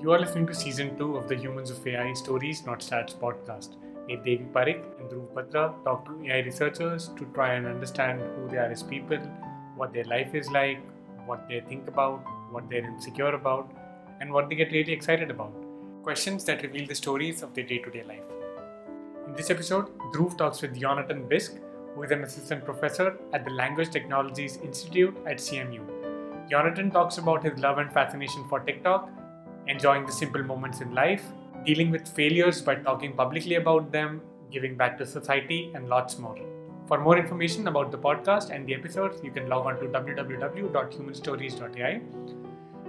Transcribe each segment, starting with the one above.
You are listening to season two of the Humans of AI Stories Not Stats podcast. Me, Devi Parikh and Dhruv Batra talk to AI researchers to try and understand who they are as people, what their life is like, what they think about, what they're insecure about, and what they get really excited about. Questions that reveal the stories of their day to day life. In this episode, Dhruv talks with Yonatan Bisk, who is an assistant professor at the Language Technologies Institute at CMU. Yonatan talks about his love and fascination for TikTok, enjoying the simple moments in life, dealing with failures by talking publicly about them, giving back to society, and lots more. For more information about the podcast and the episodes, you can log on to www.humanstories.ai.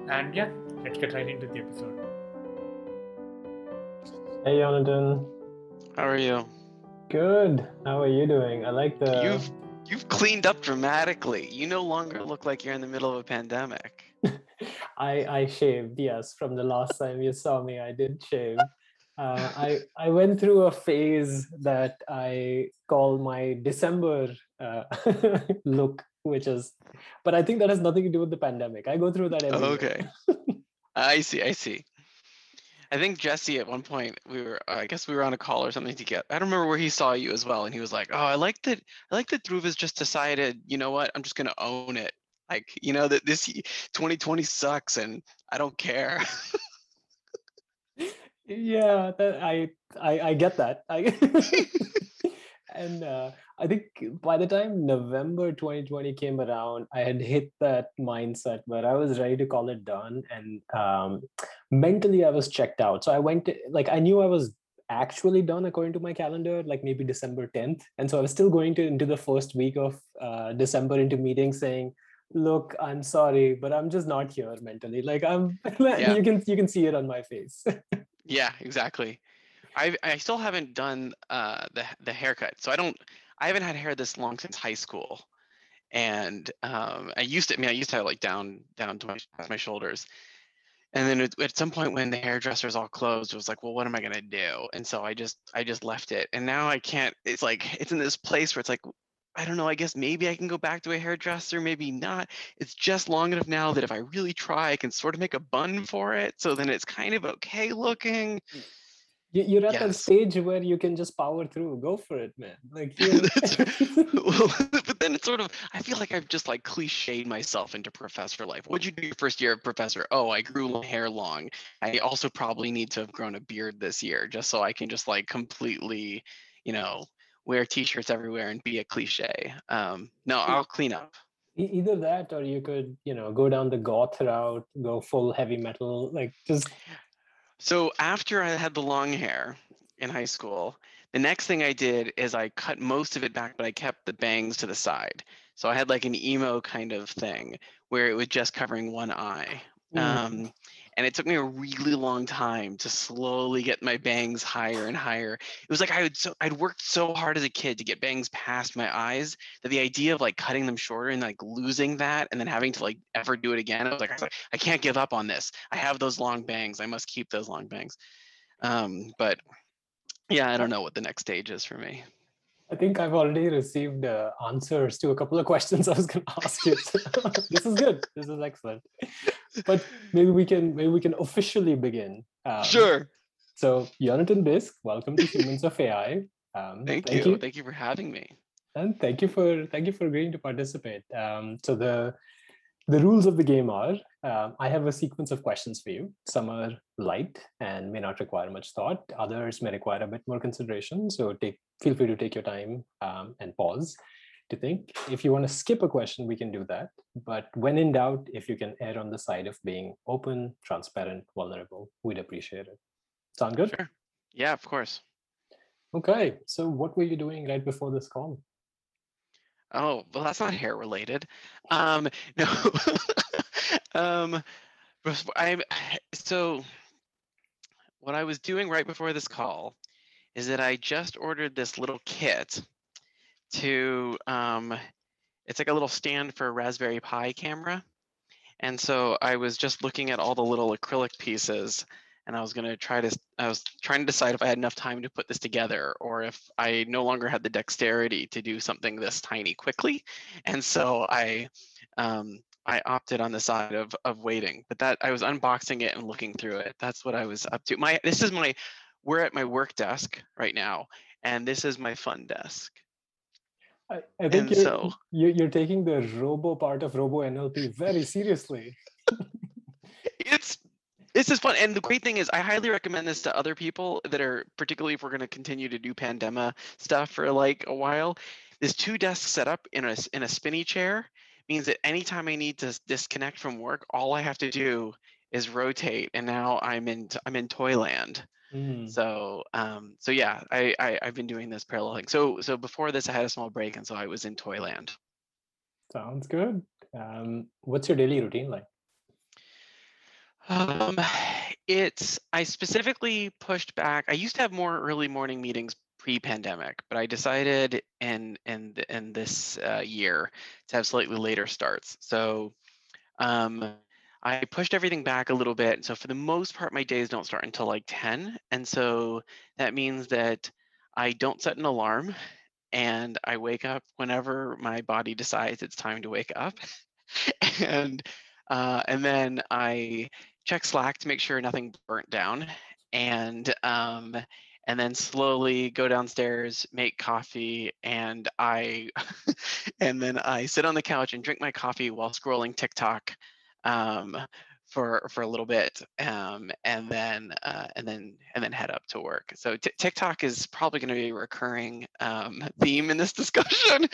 And yeah, let's get right into the episode. Hey, Yonatan. How are you? Good. How are you doing? I like the. You've you've cleaned up dramatically. You no longer look like you're in the middle of a pandemic. I I shaved. Yes, from the last time you saw me, I did shave. Uh, I I went through a phase that I call my December uh, look, which is, but I think that has nothing to do with the pandemic. I go through that every. Okay. I see. I see. I think Jesse at one point we were I guess we were on a call or something to get I don't remember where he saw you as well and he was like, "Oh, I like that I like that Dhruv has just decided, you know what? I'm just going to own it. Like, you know that this 2020 sucks and I don't care." yeah that I, I i get that. I and uh, i think by the time november 2020 came around i had hit that mindset where i was ready to call it done and um, mentally i was checked out. So i went to, like i knew i was actually done according to my calendar like maybe december 10th and so i was still going to into the first week of uh, december into meetings saying look i'm sorry but i'm just not here mentally like i'm Yeah. you can you can see it on my face Yeah, exactly. I I still haven't done uh the the haircut. So I don't I haven't had hair this long since high school. And um I used to I mean I used to have like down down to my my shoulders. And then at, at some point when the hairdressers all closed, it was like, well, what am I gonna do? And so I just I just left it. And now I can't it's like it's in this place where it's like I don't know, I guess maybe I can go back to a hairdresser, maybe not. It's just long enough now that if I really try, I can sort of make a bun for it. So then it's kind of okay looking. You- You're at that stage where you can just power through. Go for it, man. Like well, but then it's sort of I feel like I've just like cliched myself into professor life. What'd you do your first year of professor? Oh, I grew my hair long. I also probably need to have grown a beard this year just so I can just like completely, you know, wear t-shirts everywhere and be a cliche. Um, no, I'll clean up. Either that or you could, you know, go down the goth route, go full heavy metal, like just So after I had the long hair in high school, the next thing I did is I cut most of it back, but I kept the bangs to the side. So I had like an emo kind of thing where it was just covering one eye. mm, Um, and it took me a really long time to slowly get my bangs higher and higher. It was like I would so I'd worked so hard as a kid to get bangs past my eyes that the idea of like cutting them shorter and like losing that and then having to like ever do it again, I was like, I was like, I can't give up on this. I have those long bangs. I must keep those long bangs. Um, but yeah, I don't know what the next stage is for me. I think I've already received uh, answers to a couple of questions I was going to ask you. this is good. This is excellent. But maybe we can maybe we can officially begin. Um, Sure. So, Yonatan Bisk, welcome to Humans of AI. Um, Thank, you. Thank you for having me. and thank you for thank you for agreeing to participate. Um, so the the rules of the game are: um, I have a sequence of questions for you. Some are light and may not require much thought. Others may require a bit more consideration. So take feel free to take your time um, and pause to think. If you want to skip a question, we can do that. But when in doubt, if you can err on the side of being open, transparent, vulnerable, we'd appreciate it. Sound good? Sure. Yeah, of course. Okay. So what were you doing right before this call? Oh, well, that's not hair related. Um, no. um, I'm so what I was doing right before this call is that I just ordered this little kit to um, it's like a little stand for a Raspberry Pi camera. And so I was just looking at all the little acrylic pieces and I was going to try to I was trying to decide if I had enough time to put this together or if I no longer had the dexterity to do something this tiny quickly. And so I um, I opted on the side of of waiting. But that I was unboxing it and looking through it. That's what I was up to. My this is my we're at my work desk right now, and this is my fun desk. I, I think And you're, so- you're you're taking the robo part of robo NLP very seriously. it's this is fun and the great thing is i highly recommend this to other people that are particularly if we're going to continue to do pandemic stuff for like a while this two desk setup in a in a spinny chair means that anytime i need to disconnect from work all i have to do is rotate and now i'm in i'm in toyland Mm. so um so yeah I, I i've been doing this parallel thing so so before this i had a small break and so i was in toyland Sounds good. Um, what's your daily routine like? Um, it's I specifically pushed back. I used to have more early morning meetings pre-pandemic, but I decided in in in this uh, year to have slightly later starts. So um, I pushed everything back a little bit. So for the most part, my days don't start until like 10, and so that means that I don't set an alarm, and I wake up whenever my body decides it's time to wake up, and uh, and then I check Slack to make sure nothing burnt down, and um, and then slowly go downstairs, make coffee, and I and then I sit on the couch and drink my coffee while scrolling TikTok um, for for a little bit, um, and then uh, and then and then head up to work. So Tik TikTok is probably going to be a recurring um, theme in this discussion.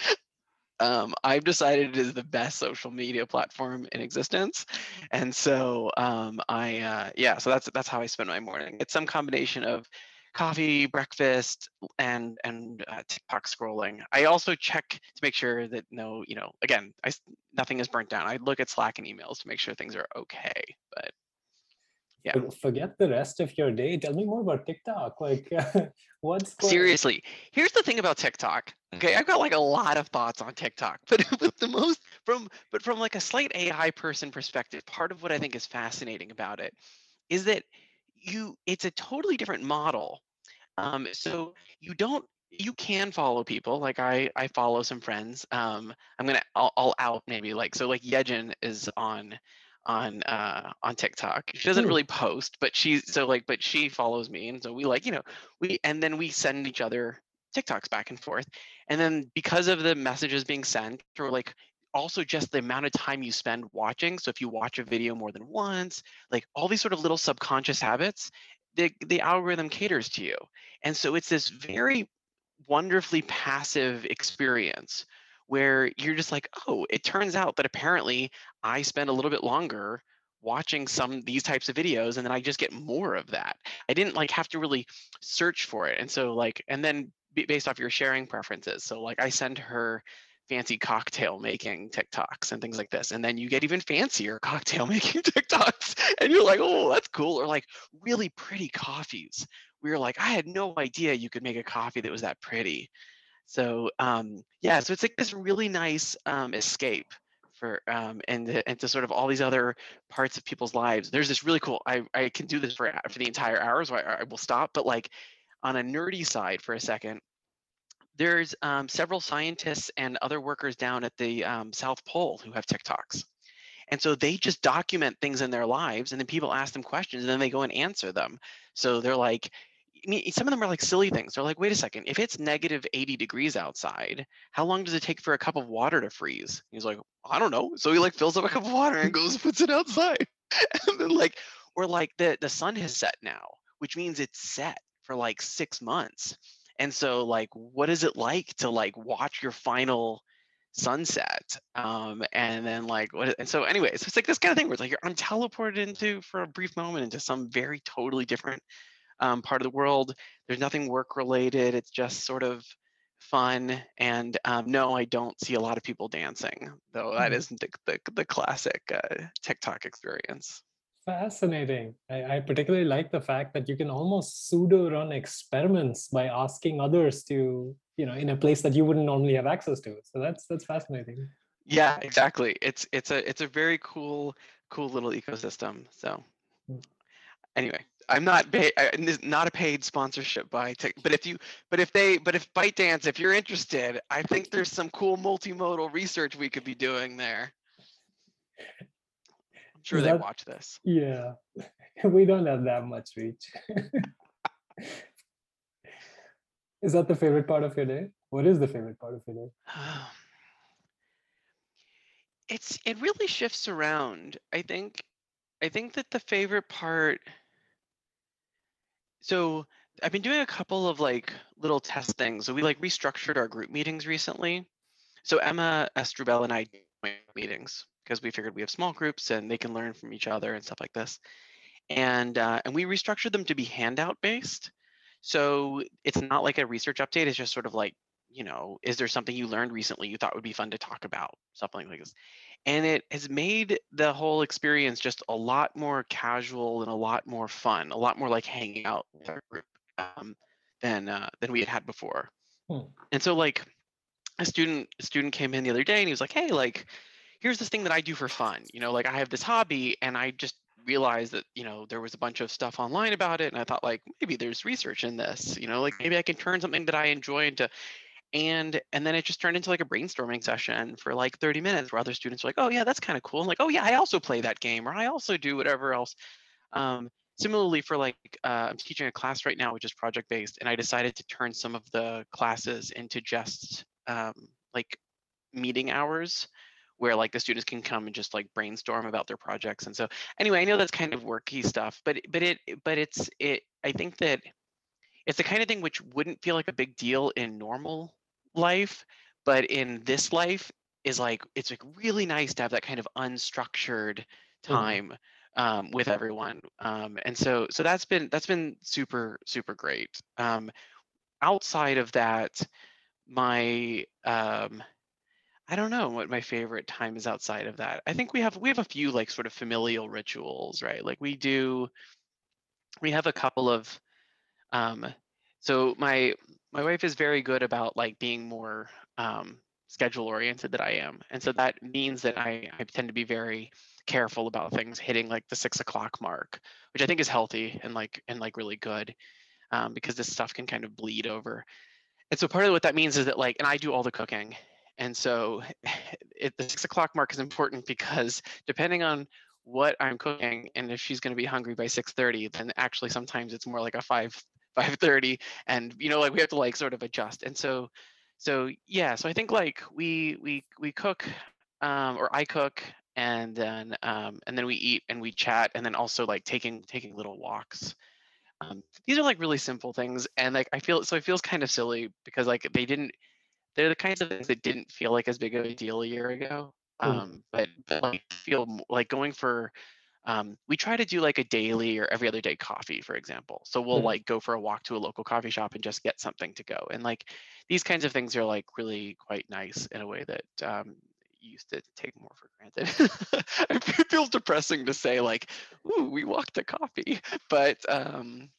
Um, I've decided it is the best social media platform in existence, and so um, I uh, yeah, so that's that's how I spend my morning. It's some combination of coffee, breakfast, and and uh, TikTok scrolling. I also check to make sure that no, you know, again, I nothing is burnt down. I look at Slack and emails to make sure things are okay. But Yeah. For- Forget the rest of your day. Tell me more about TikTok. Like, what's going seriously, here's the thing about TikTok. Okay, I've got like a lot of thoughts on TikTok, but but the most from but from like a slight AI person perspective, part of what I think is fascinating about it is that you it's a totally different model. Um, so you don't you can follow people like I I follow some friends. Um, I'm gonna I'll, I'll out maybe like so like Yejin is on on uh on TikTok. She doesn't Hmm. really post, but she's so like but she follows me and so we like you know we and then we send each other TikToks back and forth. And then because of the messages being sent, or like also just the amount of time you spend watching. So if you watch a video more than once, like all these sort of little subconscious habits, the the algorithm caters to you. And so it's this very wonderfully passive experience where you're just like, oh, it turns out that apparently I spend a little bit longer watching some these types of videos and then I just get more of that. I didn't like have to really search for it. And so like and then based off your sharing preferences. So like I send her fancy cocktail making TikToks and things like this. And then you get even fancier cocktail making TikToks and you're like, "Oh, that's cool." Or like really pretty coffees. We were like, "I had no idea you could make a coffee that was that pretty." So um, yeah, so it's like this really nice um, escape for um, and and to sort of all these other parts of people's lives. There's this really cool. I I can do this for for the entire hour, so I, I will stop. But like on a nerdy side for a second, there's um, several scientists and other workers down at the um, South Pole who have TikToks. And so they just document things in their lives, and then people ask them questions, and then they go and answer them. So they're like, I mean, some of them are like silly things. They're like, wait a second, if it's negative 80 degrees outside, how long does it take for a cup of water to freeze? He's like, I don't know. So he like fills up a cup of water and goes puts it outside. and then like, or like the the sun has set now, which means it's set for like six months. And so like, what is it like to like watch your final sunset um and then like what and so anyways it's like this kind of thing where it's like you're i'm teleported into for a brief moment into some very totally different um, part of the world there's nothing work related it's just sort of fun and um, no i don't see a lot of people dancing though that Mhm. isn't the, the, the classic uh, tiktok experience Fascinating. I, I particularly like the fact that you can almost pseudo run experiments by asking others to, you know, in a place that you wouldn't normally have access to. So that's that's fascinating. yeah exactly it's it's a it's a very cool cool little ecosystem so Mm. anyway i'm not paid uh, not a paid sponsorship by Tik, but if you but if they but if ByteDance if you're interested i think there's some cool multimodal research we could be doing there I'm sure Is they that- watch this. Yeah, we don't have that much reach. is that the favorite part of your day? What is the favorite part of your day? Um, it's it really shifts around. I think I think that the favorite part so I've been doing a couple of like little test things. So we like restructured our group meetings recently. So Emma Strubell and I do meetings because we figured we have small groups and they can learn from each other and stuff like this. And uh, and we restructured them to be handout based. So it's not like a research update. It's just sort of like you know, is there something you learned recently you thought would be fun to talk about? Something like this. And it has made the whole experience just a lot more casual and a lot more fun, a lot more like hanging out with our group um, than uh, than we had had before. Hmm. And so like a student a student came in the other day and he was like, hey, like here's this thing that I do for fun. You know, like I have this hobby and I just realized that you know there was a bunch of stuff online about it and i thought like maybe there's research in this you know like maybe i can turn something that i enjoy into and and then it just turned into like a brainstorming session for like 30 minutes where other students were like oh yeah that's kind of cool. I'm like oh yeah i also play that game or i also do whatever else. Um, similarly for like uh, i'm teaching a class right now which is project based and i decided to turn some of the classes into just um, like meeting hours where like the students can come and just like brainstorm about their projects and so anyway i know that's kind of worky stuff but but it but it's it i think that it's the kind of thing which wouldn't feel like a big deal in normal life but in this life is like it's like really nice to have that kind of unstructured time um, with everyone um, and so so that's been that's been super super great um, outside of that my um, I don't know what my favorite time is outside of that. I think we have we have a few like sort of familial rituals, right? Like we do we have a couple of um so my my wife is very good about like being more um schedule oriented than I am. And so that means that I, I tend to be very careful about things hitting like the six o'clock mark, which I think is healthy and like and like really good. Um, because this stuff can kind of bleed over. And so part of what that means is that like, and I do all the cooking and so it, the six o'clock mark is important because depending on what I'm cooking and if she's going to be hungry by 6:30, then actually sometimes it's more like a 5 5:30 and you know like we have to like sort of adjust. And so so yeah, so I think like we we we cook um, or I cook and then um, and then we eat and we chat and then also like taking taking little walks. Um, these are like really simple things and like I feel so it feels kind of silly because like they didn't they're the kinds of things that didn't feel like as big of a deal a year ago. Mm. Um, but, but like feel like going for um, we try to do like a daily or every other day coffee, for example. So we'll Mhm. like go for a walk to a local coffee shop and just get something to go. And like these kinds of things are like really quite nice in a way that um, used to take more for granted. it feels depressing to say like, "Ooh, we walked to coffee," but um,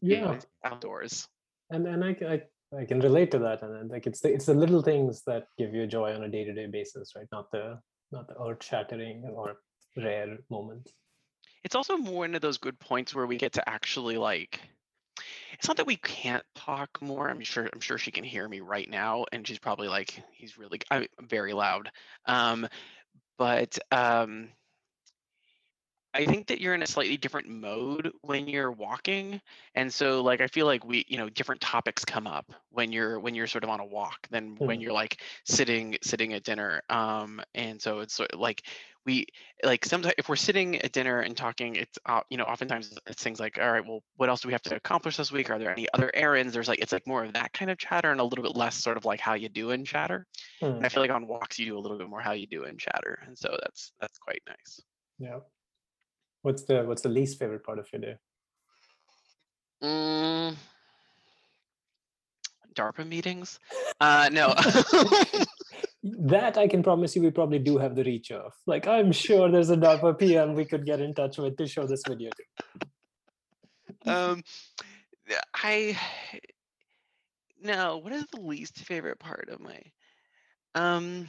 Yeah, it's outdoors. and and I I can relate to that, and then, like it's the it's the little things that give you joy on a day to day basis, right? Not the not the earth shattering or rare moments. it's also more one of those good points where we get to actually like it's not that we can't talk more i'm sure i'm sure she can hear me right now and she's probably like he's really i'm very loud um but um I think that you're in a slightly different mode when you're walking. And so like I feel like we, you know, different topics come up when you're when you're sort of on a walk than when Mhm. you're like sitting sitting at dinner. Um and so it's sort of like we like sometimes if we're sitting at dinner and talking it's uh, you know oftentimes it's things like all right well what else do we have to accomplish this week are there any other errands there's like it's like more of that kind of chatter and a little bit less sort of like how you doing chatter Hmm, and i feel like on walks you do a little bit more how you do in chatter and so that's that's quite nice Yeah. What's the what's the least favorite part of your day? Mm. DARPA meetings? Uh, no. That I can promise you, we probably do have the reach of. Like, I'm sure there's a DARPA PM we could get in touch with to show this video to. um, I no. What is the least favorite part of my? Um,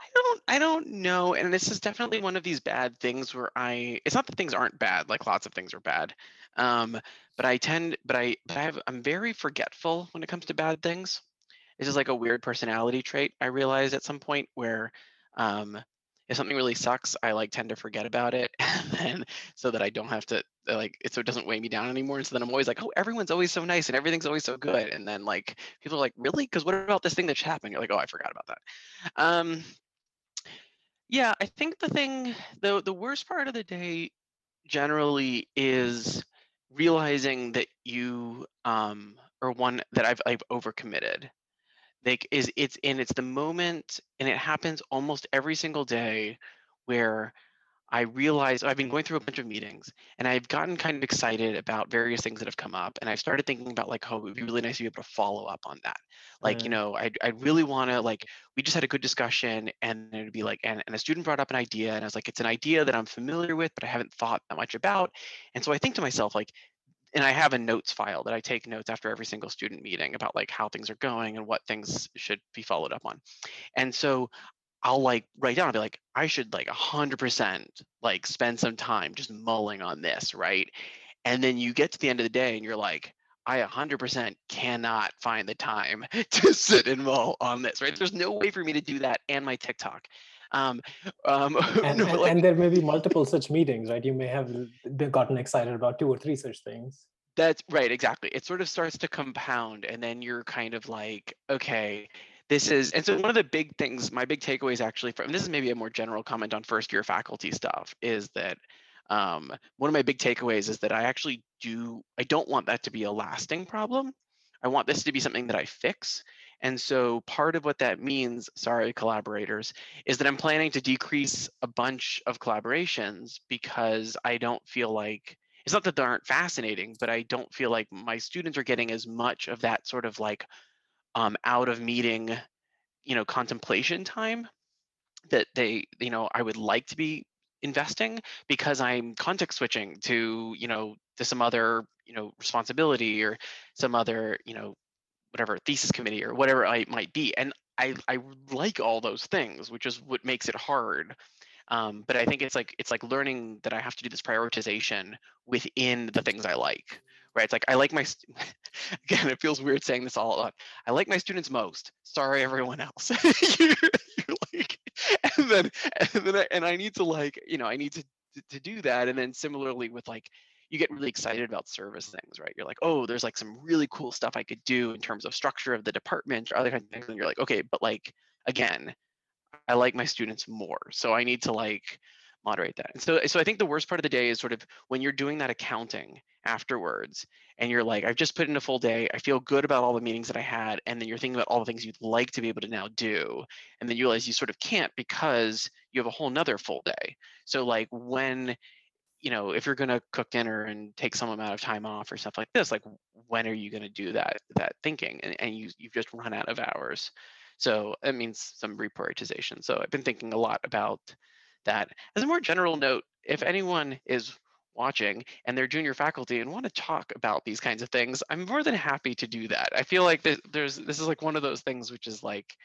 I don't. I don't know. And this is definitely one of these bad things where I. It's not that things aren't bad. Like lots of things are bad. Um, but I tend. But I. But I have. I'm very forgetful when it comes to bad things. This is like a weird personality trait I realized at some point where, um, if something really sucks, I like tend to forget about it, and then so that I don't have to uh, like it, so it doesn't weigh me down anymore. And so then I'm always like, oh, everyone's always so nice and everything's always so good. And then like people are like, really? Because what about this thing that just happened? You're like, oh, I forgot about that. Um, yeah, I think the thing, the the worst part of the day generally is realizing that you um or one that I've I've overcommitted like is it's and it's the moment and it happens almost every single day where I realize I've been going through a bunch of meetings and I've gotten kind of excited about various things that have come up. And I've started thinking about like, oh, it would be really nice to be able to follow up on that. Like, you know, I I really want to like, we just had a good discussion and it'd be like, and, and a student brought up an idea and I was like, it's an idea that I'm familiar with, but I haven't thought that much about. And so I think to myself, like, and I have a notes file that I take notes after every single student meeting about like how things are going and what things should be followed up on. And so I'll like write down, I'll be like, I should like 100% like spend some time just mulling on this, right? And then you get to the end of the day and you're like, I 100% cannot find the time to sit and mull on this, right? There's no way for me to do that and my TikTok. Um, um, and, no, and, like, and, there may be multiple such meetings, right? You may have gotten excited about two or three such things. That's right, exactly. It sort of starts to compound, and then you're kind of like, okay, this is, and so one of the big things, my big takeaways actually from this is maybe a more general comment on first year faculty stuff, is that um, one of my big takeaways is that I actually do, I don't want that to be a lasting problem. I want this to be something that I fix. And so part of what that means, sorry, collaborators, is that I'm planning to decrease a bunch of collaborations because I don't feel like it's not that they aren't fascinating, but I don't feel like my students are getting as much of that sort of like um, out of meeting, you know, contemplation time that they, you know, I would like to be investing because I'm context switching to, you know, to some other, you know, responsibility or some other, you know, whatever thesis committee or whatever it might be. And I, I like all those things, which is what makes it hard. Um, but I think it's like it's like learning that I have to do this prioritization within the things I like. Right? It's like I like my again. It feels weird saying this all out. I like my students most. Sorry, everyone else. you're, you're like, and then and then I, and I need to like you know I need to to do that. And then similarly with like you get really excited about service things, right? You're like, oh, there's like some really cool stuff I could do in terms of structure of the department or other kinds of things. And you're like, okay, but like again, I like my students more. So I need to like moderate that. And so so I think the worst part of the day is sort of when you're doing that accounting afterwards and you're like, I've just put in a full day. I feel good about all the meetings that I had. And then you're thinking about all the things you'd like to be able to now do. And then you realize you sort of can't because you have a whole nother full day. So like when you know, if you're going to cook dinner and take some amount of time off or stuff like this, like when are you going to do that that thinking? And, and you you've just run out of hours. So it means some reprioritization. So I've been thinking a lot about that. As a more general note, if anyone is watching and they're junior faculty and want to talk about these kinds of things, I'm more than happy to do that. I feel like there's this is like one of those things which is like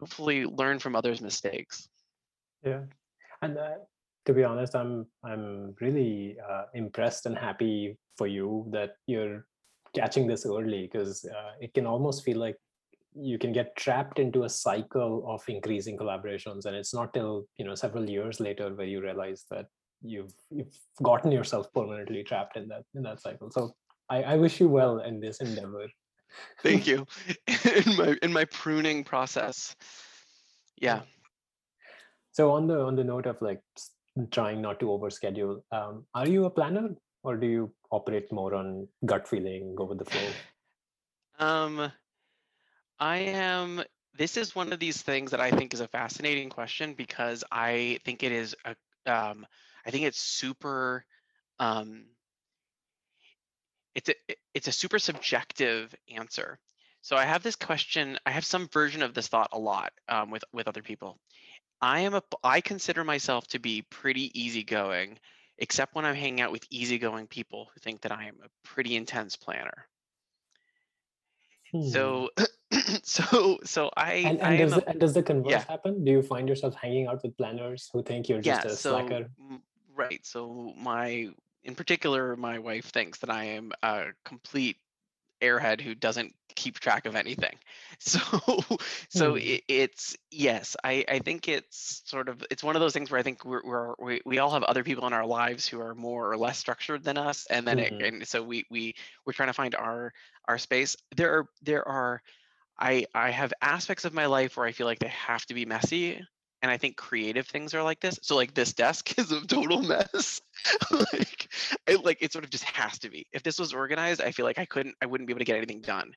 hopefully learn from others' mistakes. Yeah, and uh, to be honest, I'm I'm really uh, impressed and happy for you that you're catching this early because uh, it can almost feel like you can get trapped into a cycle of increasing collaborations and it's not till you know several years later where you realize that you've you've gotten yourself permanently trapped in that in that cycle. So i, I wish you well in this endeavor. Thank you. In my in my pruning process. Yeah. So on the on the note of like trying not to overschedule. Um, are you a planner or do you operate more on gut feeling, go with the flow? Um, I am. This is one of these things that I think is a fascinating question because I think it is a. Um, I think it's super. Um, it's a it's a super subjective answer. So I have this question. I have some version of this thought a lot um, with with other people, I am a I consider myself to be pretty easygoing, except when I'm hanging out with easygoing people who think that I am a pretty intense planner. Hmm. So so so I and, and I does, a, the, and does the converse yeah. happen? Do you find yourself hanging out with planners who think you're just yeah, a so, slacker? Right. So my in particular, my wife thinks that I am a complete airhead who doesn't keep track of anything. So so Hmm. it, it's yes, I I think it's sort of it's one of those things where I think we're, we're we we all have other people in our lives who are more or less structured than us, and then it, Mhm. and so we we we're trying to find our our space. There are there are I I have aspects of my life where I feel like they have to be messy, and I think creative things are like this. So like this desk is a total mess. like it like it sort of just has to be. If this was organized, I feel like I couldn't I wouldn't be able to get anything done.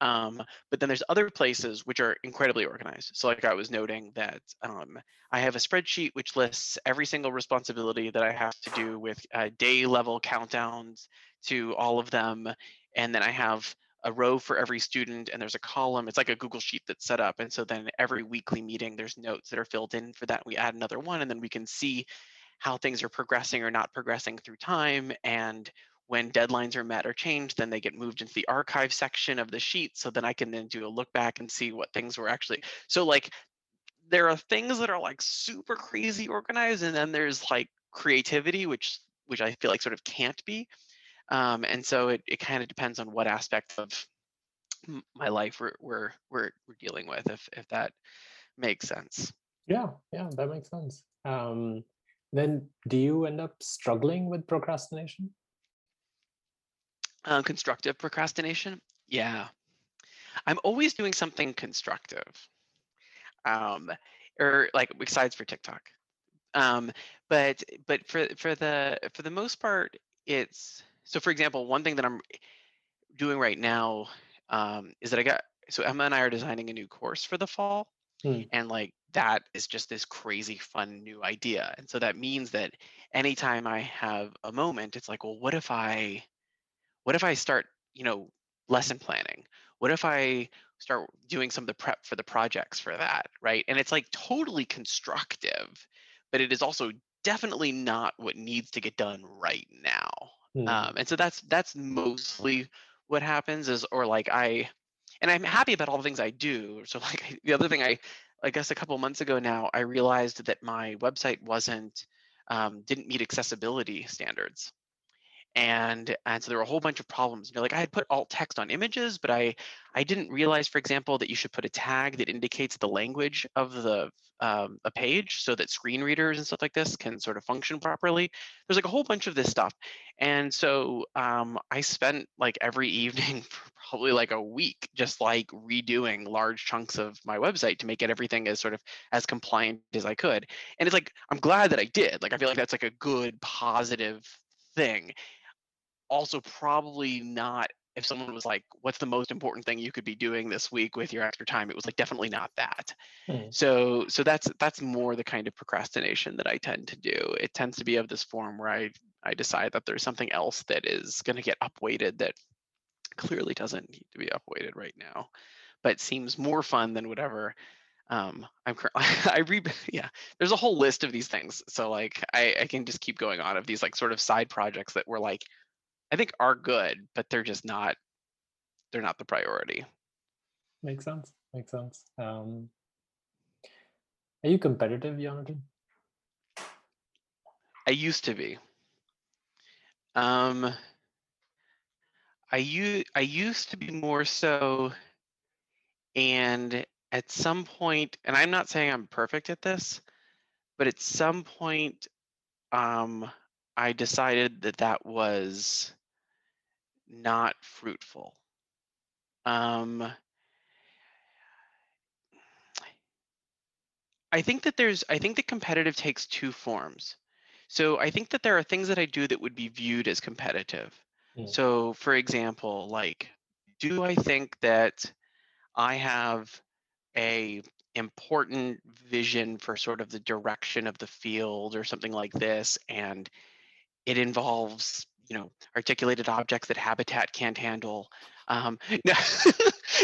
Um, but then there's other places which are incredibly organized. So like I was noting that um, I have a spreadsheet which lists every single responsibility that I have to do with uh, day level countdowns to all of them, and then I have a row for every student and there's a column it's like a google sheet that's set up and so then every weekly meeting there's notes that are filled in for that we add another one and then we can see how things are progressing or not progressing through time and when deadlines are met or changed then they get moved into the archive section of the sheet so then i can then do a look back and see what things were actually so like there are things that are like super crazy organized and then there's like creativity which which i feel like sort of can't be um, and so it, it kind of depends on what aspect of my life we're, we're we're we're dealing with if if that makes sense. Yeah, yeah, that makes sense. Um, then do you end up struggling with procrastination? uh, constructive procrastination? Yeah. I'm always doing something constructive. Um or like besides for tiktok. Um but but for for the for the most part it's so for example one thing that i'm doing right now um is that i got so emma and i are designing a new course for the fall Hmm. and like that is just this crazy fun new idea and so that means that anytime i have a moment it's like well what if i what if i start you know lesson planning? What if i start doing some of the prep for the projects for that? Right? And it's like totally constructive but it is also definitely not what needs to get done right now Hmm. um, and so that's that's mostly what happens is or like i and i'm happy about all the things i do so like the other thing i i guess a couple months ago now i realized that my website wasn't um, didn't meet accessibility standards and and so there were a whole bunch of problems you know like i had put alt text on images but i i didn't realize for example that you should put a tag that indicates the language of the um, a page so that screen readers and stuff like this can sort of function properly. There's like a whole bunch of this stuff and so um, i spent like every evening for probably like a week just like redoing large chunks of my website to make it everything as sort of as compliant as i could and it's like i'm glad that i did like i feel like that's like a good positive thing also probably not if someone was like what's the most important thing you could be doing this week with your extra time? It was like definitely not that. Hmm. so so that's that's more the kind of procrastination that i tend to do. It tends to be of this form where i i decide that there's something else that is going to get upweighted that clearly doesn't need to be upweighted right now but seems more fun than whatever um i'm cur- i read yeah there's a whole list of these things. So like i i can just keep going on of these like sort of side projects that were like i think are good but they're just not they're not the priority Makes sense. Makes sense. Um, are you competitive, Yonatan? I used to be. Um, I u- I used to be more so, and at some point, and I'm not saying I'm perfect at this, but at some point, um, I decided that that was not fruitful. Um, I think that there's I think that competitive takes two forms. So I think that there are things that I do that would be viewed as competitive. Mm. So for example, like do I think that I have a important vision for sort of the direction of the field or something like this and it involves you know articulated objects that habitat can't handle um no,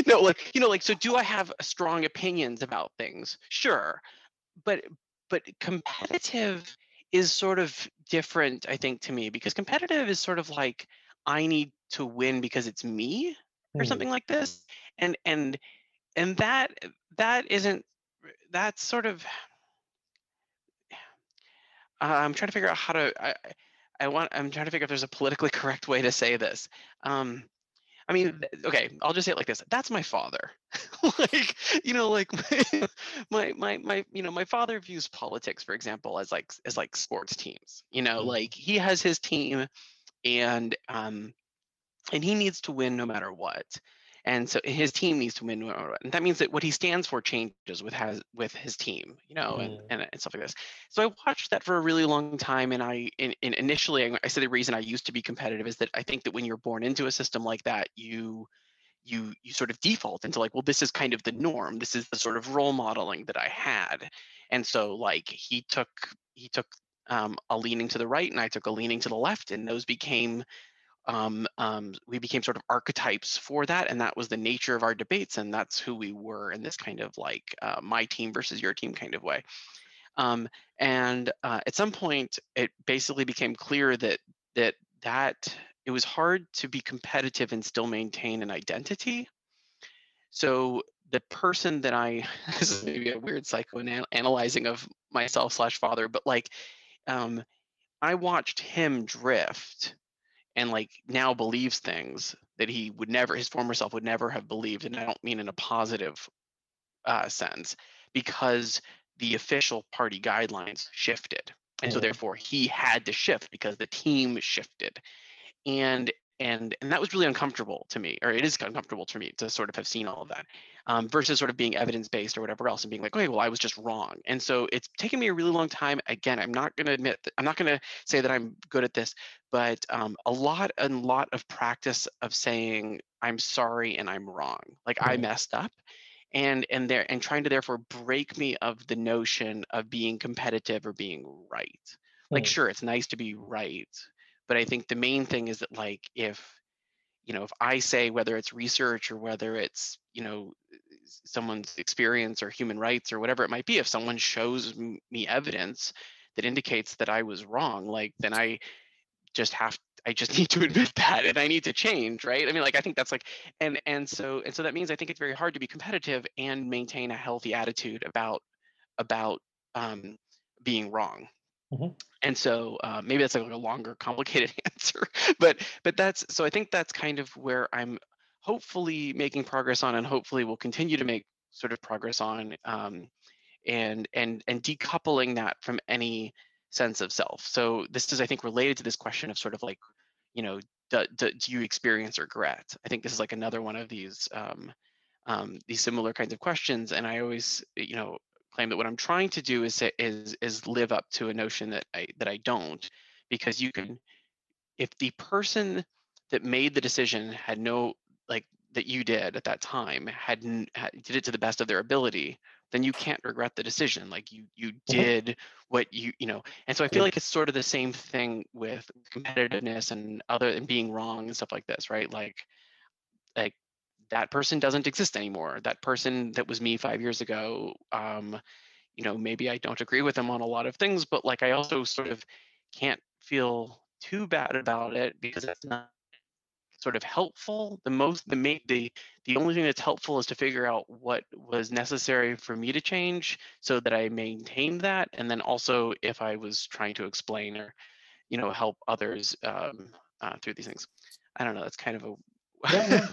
no like you know like so do i have strong opinions about things sure but but competitive is sort of different i think to me because competitive is sort of like i need to win because it's me or Hmm. something like this and and and that that isn't that's sort of uh, i'm trying to figure out how to I, I- want i'm trying to figure if there's a politically correct way to say this um I mean, okay, I'll just say it like this. That's my father. like, you know, like my my my you know, my father views politics, for example, as like as like sports teams. You know, Mm. like he has his team and um and he needs to win no matter what. And so his team needs to win what. And that means that what he stands for changes with has with his team, you know, and, Mm. and, and stuff like this. So I watched that for a really long time. And I in, in initially I, I said the reason I used to be competitive is that I think that when you're born into a system like that, you you you sort of default into like, well, this is kind of the norm. This is the sort of role modeling that I had. And so like he took he took um, a leaning to the right and I took a leaning to the left, and those became um, um, we became sort of archetypes for that, and that was the nature of our debates, and that's who we were in this kind of like uh, my team versus your team kind of way. Um, and uh, at some point, it basically became clear that that that it was hard to be competitive and still maintain an identity. So the person that I this is maybe a weird psychoanalyzing of myself slash father, but like um, I watched him drift and like now believes things that he would never his former self would never have believed and i don't mean in a positive uh, sense because the official party guidelines shifted and so Mhm. therefore he had to shift because the team shifted and and and that was really uncomfortable to me or it is uncomfortable to me to sort of have seen all of that um, versus sort of being evidence based or whatever else and being like okay well i was just wrong. And so it's taken me a really long time again i'm not going to admit i'm not going to say that i'm good at this but um, a lot and lot of practice of saying i'm sorry and i'm wrong like i messed up and and there and trying to therefore break me of the notion of being competitive or being right. Like sure it's nice to be right but i think the main thing is that like if you know if i say whether it's research or whether it's you know someone's experience or human rights or whatever it might be if someone shows me evidence that indicates that i was wrong like then i just have i just need to admit that and i need to change right? I mean like i think that's like and and so and so that means i think it's very hard to be competitive and maintain a healthy attitude about about um, being wrong Mhm. and so uh, maybe that's like a longer complicated answer but but that's so i think that's kind of where i'm hopefully making progress on and hopefully we'll continue to make sort of progress on um, and and and decoupling that from any sense of self so this is i think related to this question of sort of like you know do, do, do you experience regret i think this is like another one of these um, um, these similar kinds of questions and i always you know claim that what i'm trying to do is is is live up to a notion that i that i don't because you can if the person that made the decision had no like that you did at that time had, had did it to the best of their ability then you can't regret the decision. Like you you mm-hmm. did what you you know and so i feel like it's sort of the same thing with competitiveness and other and being wrong and stuff like this right? Like like that person doesn't exist anymore that person that was me five years ago um you know maybe i don't agree with them on a lot of things but like i also sort of can't feel too bad about it because it's not sort of helpful. The most the main the the only thing that's helpful is to figure out what was necessary for me to change so that i maintained that and then also if i was trying to explain or you know help others um, uh, through these things. I don't know that's kind of a Yeah,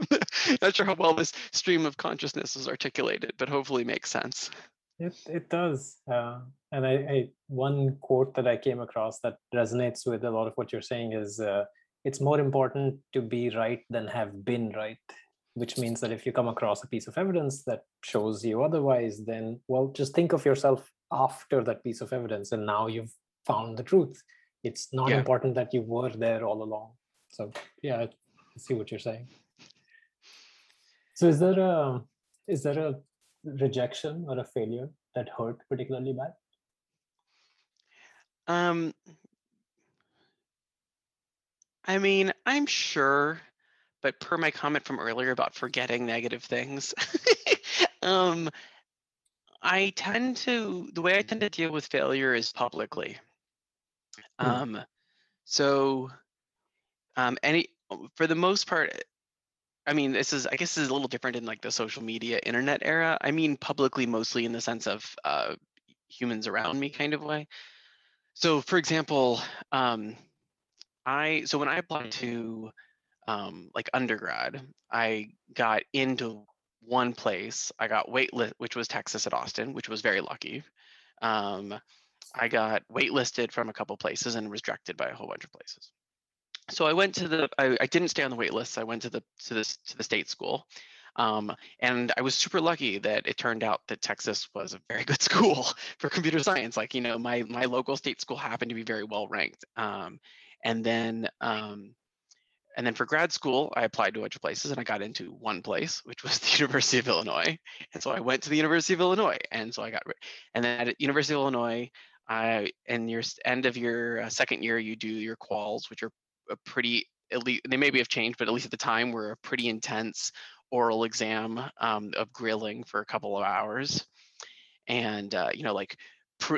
not sure how well this stream of consciousness is articulated but hopefully makes sense It it does, uh, and I, I one quote that I came across that resonates with a lot of what you're saying is, uh, "It's more important to be right than have been right." Which means that if you come across a piece of evidence that shows you otherwise, then well, just think of yourself after that piece of evidence, and now you've found the truth. It's not Yeah. important that you were there all along. So yeah, see what you're saying. So is there a is there a rejection or a failure that hurt particularly bad? Um, I mean, I'm sure, but per my comment from earlier about forgetting negative things, um, I tend to the way I tend to deal with failure is publicly. Hmm. Um, so, um, any for the most part, I mean, this is I guess this is a little different in like the social media internet era. I mean, publicly mostly in the sense of uh, humans around me kind of way. So, for example, um, I so when I applied to um, like undergrad, I got into one place. I got waitlist, which was Texas at Austin, which was very lucky. Um, I got waitlisted from a couple places and rejected by a whole bunch of places. So I went to the. I, I didn't stay on the wait list. I went to the to this to the state school, um, and I was super lucky that it turned out that Texas was a very good school for computer science. Like you know, my my local state school happened to be very well ranked. Um, and then um, and then for grad school, I applied to a bunch of places and I got into one place, which was the University of Illinois. And so I went to the University of Illinois. And so I got, and then at University of Illinois, I, in your end of your uh, second year, you do your quals, which are a pretty, elite, they maybe have changed, but at least at the time were a pretty intense oral exam um, of grilling for a couple of hours. And, uh, you know, like,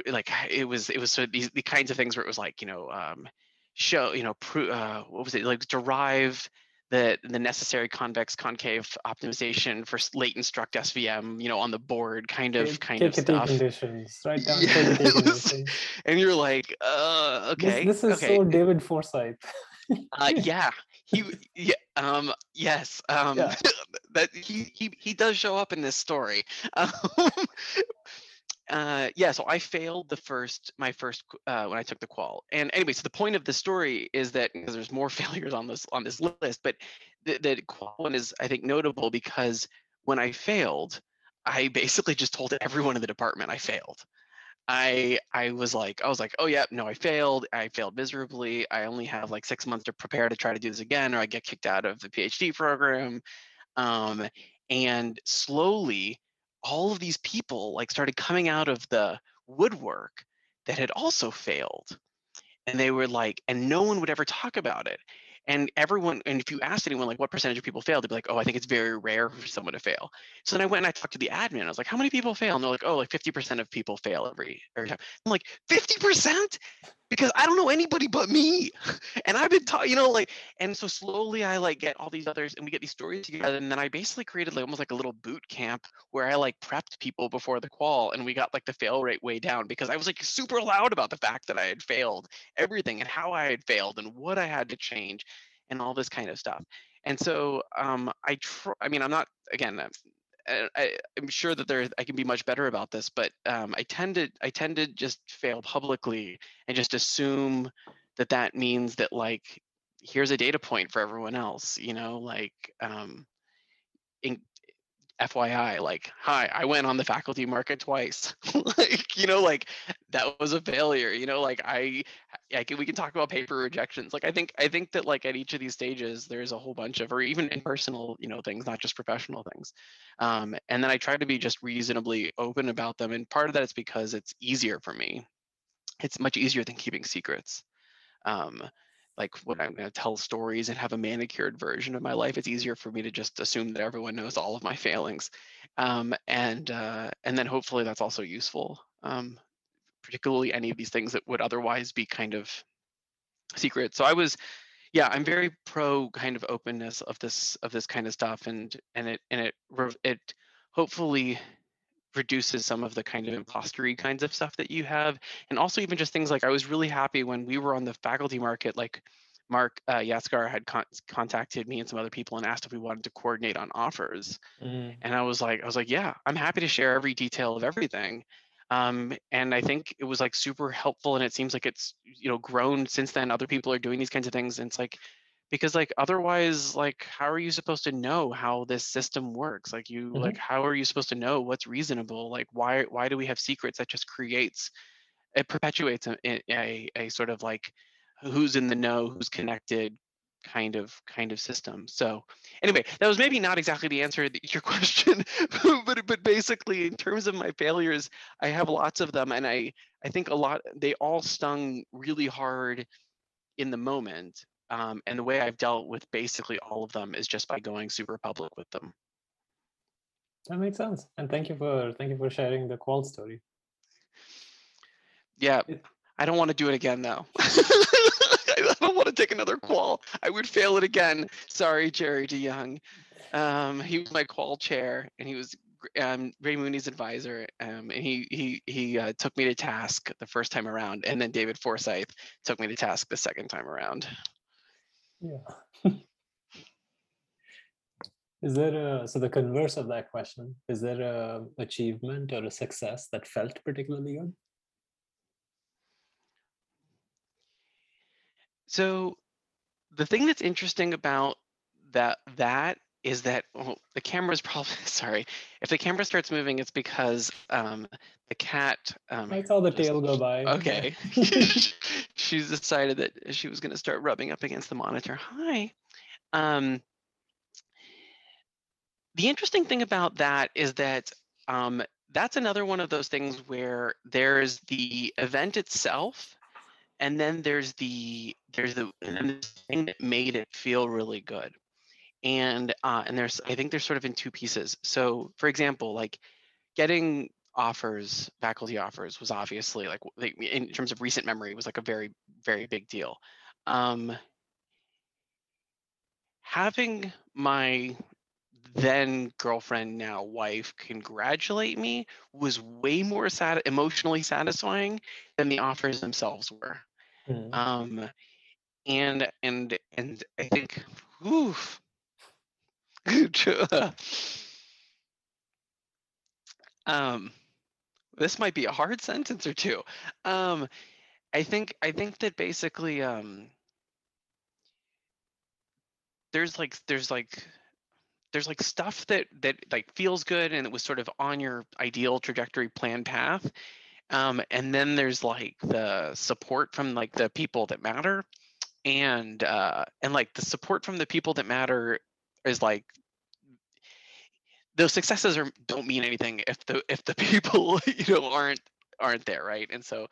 like it was, it was sort of these the kinds of things where it was like, you know, um, show, you know, pro- uh, what was it like derive the the necessary convex concave optimization for latent struct SVM, you know, on the board kind of kind of stuff. conditions, right down yes. conditions. And you're like, uh, okay. This, this is okay. so David Forsyth. uh, yeah, he, yeah, um, yes, um, yeah. that he, he he does show up in this story. Um, uh, yeah, so I failed the first, my first, uh, when I took the qual. And anyway, so the point of the story is that because there's more failures on this on this list, but the, the qual one is I think notable because when I failed, I basically just told everyone in the department I failed. I I was like I was like oh yeah no I failed I failed miserably I only have like six months to prepare to try to do this again or I get kicked out of the PhD program, um, and slowly all of these people like started coming out of the woodwork that had also failed. And they were like and no one would ever talk about it and everyone and if you asked anyone like what percentage of people fail they'd be like oh i think it's very rare for someone to fail. So then i went and i talked to the admin i was like how many people fail? And they're like oh like 50% of people fail every every time. I'm like 50% because I don't know anybody but me. And I've been taught, you know, like, and so slowly I like get all these others and we get these stories together. And then I basically created like almost like a little boot camp where I like prepped people before the qual and we got like the fail rate way down because I was like super loud about the fact that I had failed everything and how I had failed and what I had to change and all this kind of stuff. And so um, I try, I mean, I'm not, again, I, am sure that there I can be much better about this, but um, I tend to I tend to just fail publicly and just assume that that means that like here's a data point for everyone else, you know, like um, in, FYI, like, hi, I went on the faculty market twice. like, you know, like that was a failure. You know, like I, I can, we can talk about paper rejections. Like I think, I think that like at each of these stages, there's a whole bunch of, or even in personal, you know, things, not just professional things. Um, and then I try to be just reasonably open about them. And part of that is because it's easier for me. It's much easier than keeping secrets. Um, like when I'm going to tell stories and have a manicured version of my life, it's easier for me to just assume that everyone knows all of my failings, um, and uh, and then hopefully that's also useful, um, particularly any of these things that would otherwise be kind of secret. So I was, yeah, I'm very pro kind of openness of this of this kind of stuff, and and it and it it hopefully reduces some of the kind of impostery kinds of stuff that you have. And also even just things like i was really happy when we were on the faculty market like mark uh, Yatskar had con- contacted me and some other people and asked if we wanted to coordinate on offers. Mm. and i was like i was like yeah i'm happy to share every detail of everything. Um, and i think it was like super helpful and it seems like it's you know grown since then. Other people are doing these kinds of things and it's like because like otherwise like how are you supposed to know how this system works? Like you mm-hmm. like how are you supposed to know what's reasonable? Like why why do we have secrets that just creates it perpetuates a, a, a sort of like who's in the know who's connected kind of kind of system. So anyway that was maybe not exactly the answer to your question but but basically in terms of my failures i have lots of them and i i think a lot they all stung really hard in the moment um, and the way I've dealt with basically all of them is just by going super public with them. That makes sense. And thank you for thank you for sharing the qual story. Yeah, I don't want to do it again though. I don't want to take another qual. I would fail it again. Sorry, Jerry DeJong. Um, he was my qual chair, and he was um, Ray Mooney's advisor, um, and he he he uh, took me to task the first time around, and then David Forsyth took me to task the second time around. Yeah. Is there a so the converse of that question? Is there a achievement or a success that felt particularly good? So the thing that's interesting about that that is that well, the camera's probably sorry if the camera starts moving it's because um, the cat um, I saw the just- tail go by. okay. She's decided that she was going to start rubbing up against the monitor. Hi um, the interesting thing about that is that um, that's another one of those things where there's the event itself and then there's the there's the and then there's the thing that made it feel really good and uh, and there's i think there's sort of in two pieces. So for example like getting offers faculty offers was obviously like in terms of recent memory was like a very very big deal. Um having my then girlfriend now wife congratulate me was way more sat- emotionally satisfying than the offers themselves were. Mm. um and and and i think oof um this might be a hard sentence or two. Um i think i think that basically um there's like there's like there's like stuff that that like feels good and it was sort of on your ideal trajectory plan path. Um and then there's like the support from like the people that matter. And uh and like the support from the people that matter is like those successes are don't mean anything if the if the people you know aren't aren't there right? And so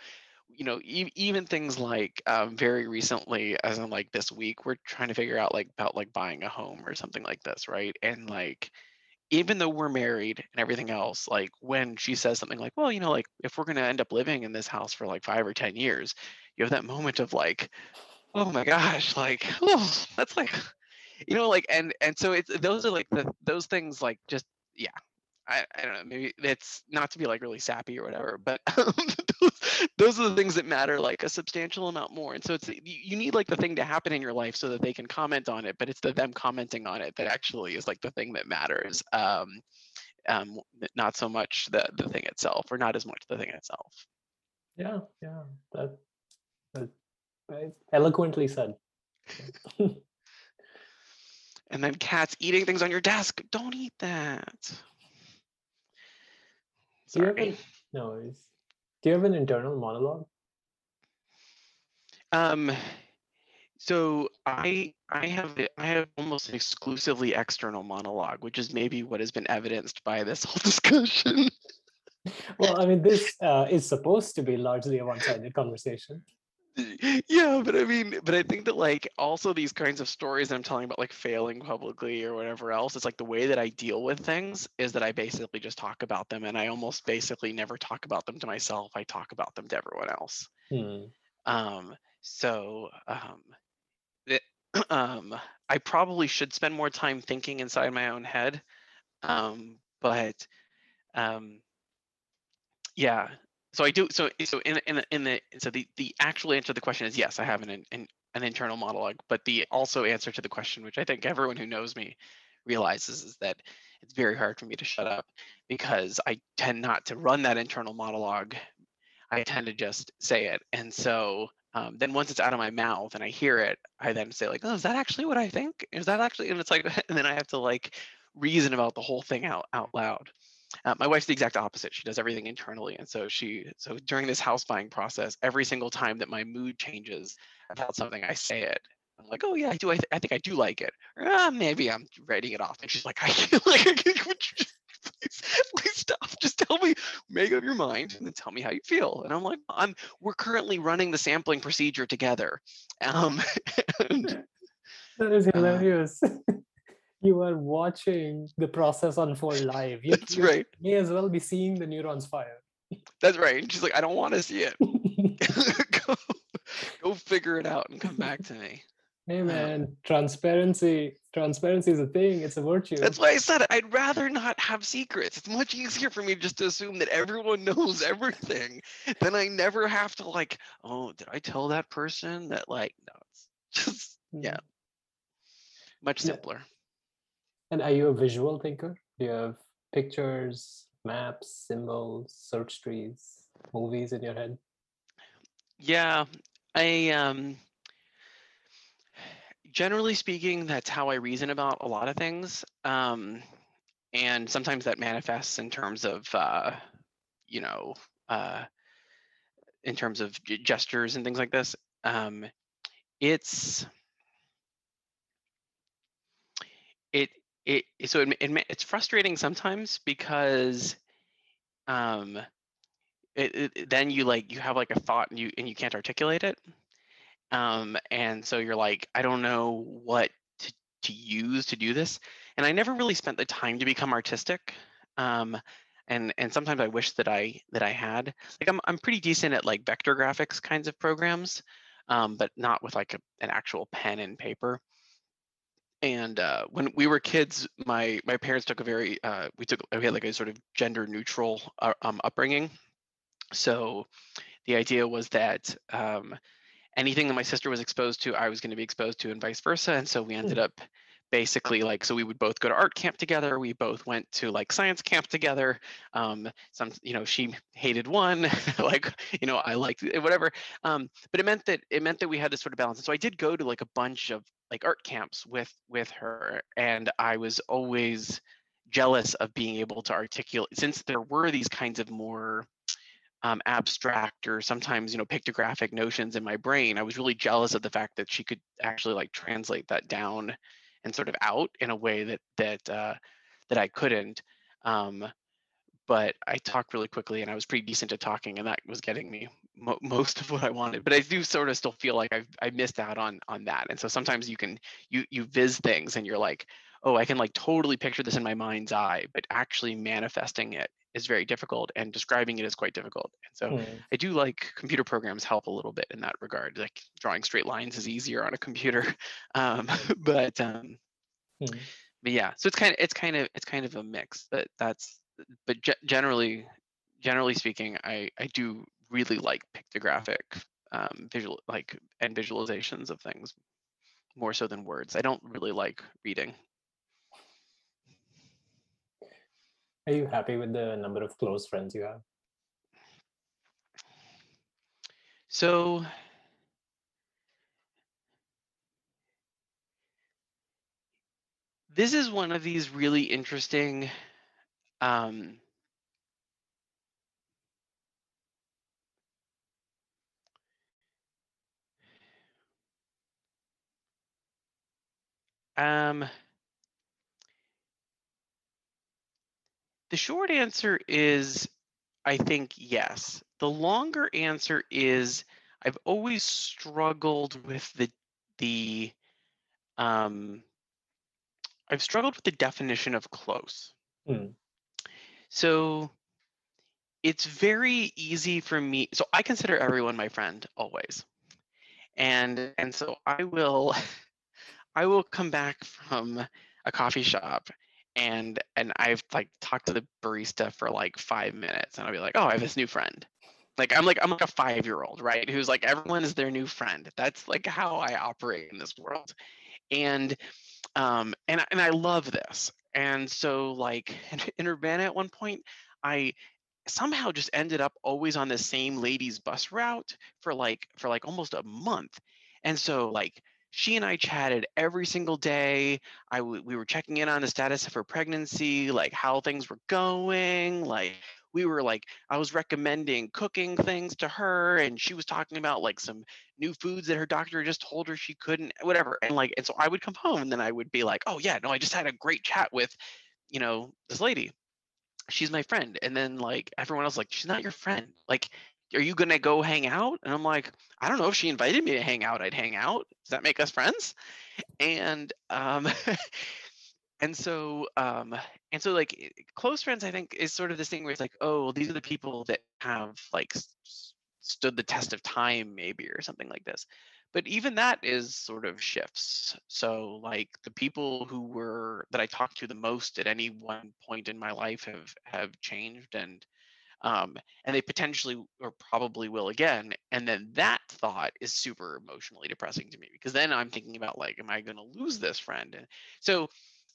you know e- even things like um, very recently as in like this week we're trying to figure out like about like buying a home or something like this right? And like even though we're married and everything else like when she says something like well you know like if we're going to end up living in this house for like five or ten years you have that moment of like oh my gosh like oh that's like you know like and and so it's those are like the those things like just yeah I, I don't know maybe it's not to be like really sappy or whatever but those, those are the things that matter like a substantial amount more and so it's you, need like the thing to happen in your life so that they can comment on it but it's the them commenting on it that actually is like the thing that matters um um not so much the the thing itself or not as much the thing itself Yeah, yeah. That, that that eloquently said. and then cats eating things on your desk don't eat that Do you have sorry an, no worries. Do you have an internal monologue? Um, so I I have I have almost an exclusively external monologue, which is maybe what has been evidenced by this whole discussion. Well, I mean, this uh, is supposed to be largely a one-sided conversation. Yeah, but I mean, but I think that like also these kinds of stories that I'm telling about like failing publicly or whatever else, it's like the way that I deal with things is that I basically just talk about them and I almost basically never talk about them to myself. I talk about them to everyone else. Hmm. Um, so um, it, um, I probably should spend more time thinking inside my own head. Um, but um, yeah, so I do. So so in in the- in the so the the actual answer to the question is yes, I have an an, an internal monologue. But the also answer to the question, which I think everyone who knows me realizes, is that it's very hard for me to shut up because I tend not to run that internal monologue I tend to just say it. And so um, then once it's out of my mouth and I hear it, I then say like, oh, is that actually what I think? Is that actually? And it's like, and then I have to like reason about the whole thing out out loud. Uh, my wife's the exact opposite. She does everything internally, and so she so during this house buying process, every single time that my mood changes about something, I say it. I'm like, oh yeah, I do. I, th- I think I do like it. Or, ah, maybe I'm writing it off. And she's like, I feel like, would you just please, please stop. Just tell me make up your mind and then tell me how you feel and i'm like i'm we're currently running the sampling procedure together um and, That is Uh, hilarious. You are watching the process unfold live. You, that's you right may as well be seeing the neurons fire. that's right and she's like i don't want to see it go, go figure it out and come back to me hey man, transparency. Transparency is a thing. It's a virtue. that's why i said it. i'd rather not have secrets it's much easier for me just to assume that everyone knows everything then i never have to like oh did i tell that person that like no it's just Mm. yeah much simpler And are you a visual thinker? Do you have pictures, maps, symbols, search trees, movies in your head? Yeah, I um generally speaking, that's how I reason about a lot of things. Um and sometimes that manifests in terms of uh you know, uh in terms of gestures and things like this. Um it's it it so it, it, it's frustrating sometimes because um it, it, then you like you have like a thought and you and you can't articulate it um and so you're like i don't know what to, to use to do this and i never really spent the time to become artistic um and and sometimes i wish that i that i had like i'm, I'm pretty decent at like vector graphics kinds of programs um but not with like a, an actual pen and paper and uh, when we were kids, my my parents took a very uh, we took we had like a sort of gender neutral uh, um, upbringing. So the idea was that um, anything that my sister was exposed to, I was going to be exposed to, and vice versa. And so we ended Hmm. up basically like so we would both go to art camp together we both went to like science camp together um some you know she hated one like you know i liked it, whatever um but it meant that it meant that we had this sort of balance and so i did go to like a bunch of like art camps with with her and i was always jealous of being able to articulate since there were these kinds of more um, abstract or sometimes you know pictographic notions in my brain i was really jealous of the fact that she could actually like translate that down and sort of out in a way that that uh, that i couldn't um, but i talked really quickly and i was pretty decent at talking and that was getting me mo- most of what i wanted but i do sort of still feel like i've i missed out on on that and so sometimes you can you you viz things and you're like oh i can like totally picture this in my mind's eye but actually manifesting it is very difficult and describing it is quite difficult and so Hmm. i do like computer programs help a little bit in that regard like drawing straight lines is easier on a computer um, but um, Hmm. but yeah so it's kind of it's kind of it's kind of a mix but that's but ge- generally generally speaking i i do really like pictographic um visual like and visualizations of things more so than words i don't really like reading Are you happy with the number of close friends you have? so this is one of these really interesting um um the short answer is I think yes. The longer answer is I've always struggled with the the um I've struggled with the definition of close. Hmm. So it's very easy for me so I consider everyone my friend always. And and so I will I will come back from a coffee shop and and I've like talked to the barista for like five minutes and I'll be like, oh, I have this new friend. Like I'm like I'm like a five year old, right? Who's like everyone is their new friend. That's like how I operate in this world. And um and and I love this. And so like in Urbana at one point, I somehow just ended up always on the same ladies bus route for like for like almost a month and so like she and i chatted every single day i w- we were checking in on the status of her pregnancy like how things were going like we were like i was recommending cooking things to her and she was talking about like some new foods that her doctor just told her she couldn't whatever and like and so i would come home and then i would be like oh yeah no i just had a great chat with you know this lady. She's my friend. And then like everyone else like she's not your friend. Like are you gonna go hang out? And i'm like i don't know if she invited me to hang out i'd hang out. Does that make us friends? And um and so um and so like close friends i think is sort of this thing where it's like oh well, these are the people that have like stood the test of time maybe or something like this. But even that is sort of shifts. So like the people who were that i talked to the most at any one point in my life have have changed and um and they potentially or probably will again and then that thought is super emotionally depressing to me because then i'm thinking about like am i going to lose this friend and so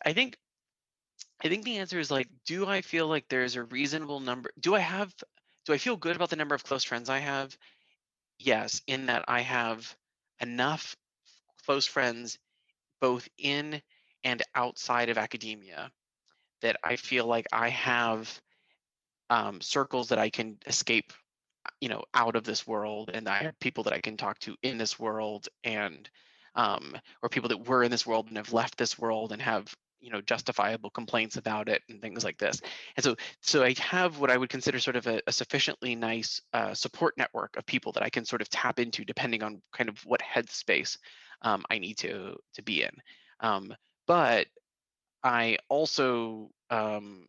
i think I think the answer is like, do I feel like there's a reasonable number? Do I have, do I feel good about the number of close friends I have? Yes, in that I have enough close friends both in and outside of academia that I feel like I have um, circles that I can escape, you know, out of this world, and I have people that I can talk to in this world, and um, or people that were in this world and have left this world and have you know justifiable complaints about it and things like this. And so so i have what i would consider sort of a, a sufficiently nice uh, support network of people that i can sort of tap into depending on kind of what headspace um, i need to to be in. Um, but i also um,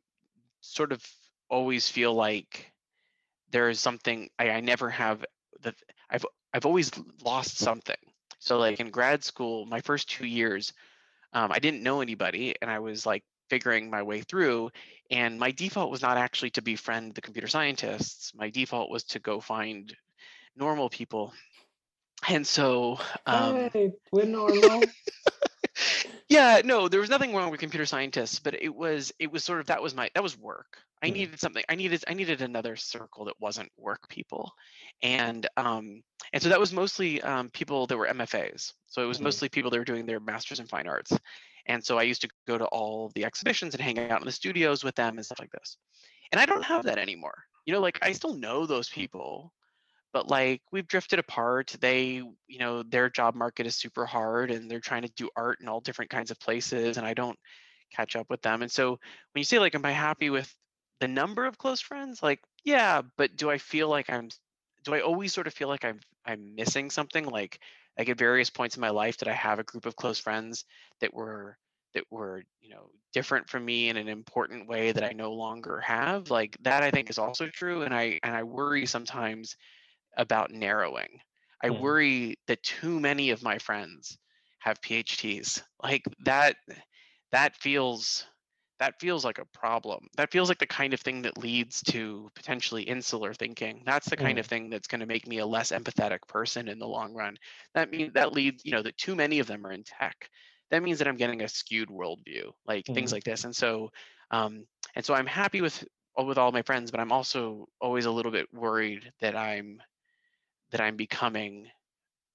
sort of always feel like there is something I, I never have that I've I've always lost something. So like in grad school, my first two years, um, I didn't know anybody, and I was like figuring my way through. And my default was not actually to befriend the computer scientists. My default was to go find normal people. And so, um, hey, we're normal. yeah, no, there was nothing wrong with computer scientists, but it was it was sort of that was my that was work. I Mm. needed something. I needed I needed another circle that wasn't work people, and um and so that was mostly um, people that were MFAs. So it was Mhm. mostly people that were doing their masters in fine arts, and so I used to go to all the exhibitions and hang out in the studios with them and stuff like this. And I don't have that anymore. You know, like I still know those people, but like we've drifted apart. They you know their job market is super hard and they're trying to do art in all different kinds of places and i don't catch up with them. And so when you say like am i happy with the number of close friends? Like yeah but do i feel like i'm do i always sort of feel like i'm i'm missing something? Like like at various points in my life did i have a group of close friends that were that were you know different from me in an important way that i no longer have? Like that i think is also true and i and i worry sometimes about narrowing. I Hmm. worry that too many of my friends have PhDs. Like that that feels that feels like a problem. That feels like the kind of thing that leads to potentially insular thinking. That's the kind of thing that's going to make me a less empathetic person in the long run. That means that leads, you know, that too many of them are in tech. That means that I'm getting a skewed worldview, like things Mhm. like this. And so, um, and so I'm happy with with all my friends, but I'm also always a little bit worried that I'm that I'm becoming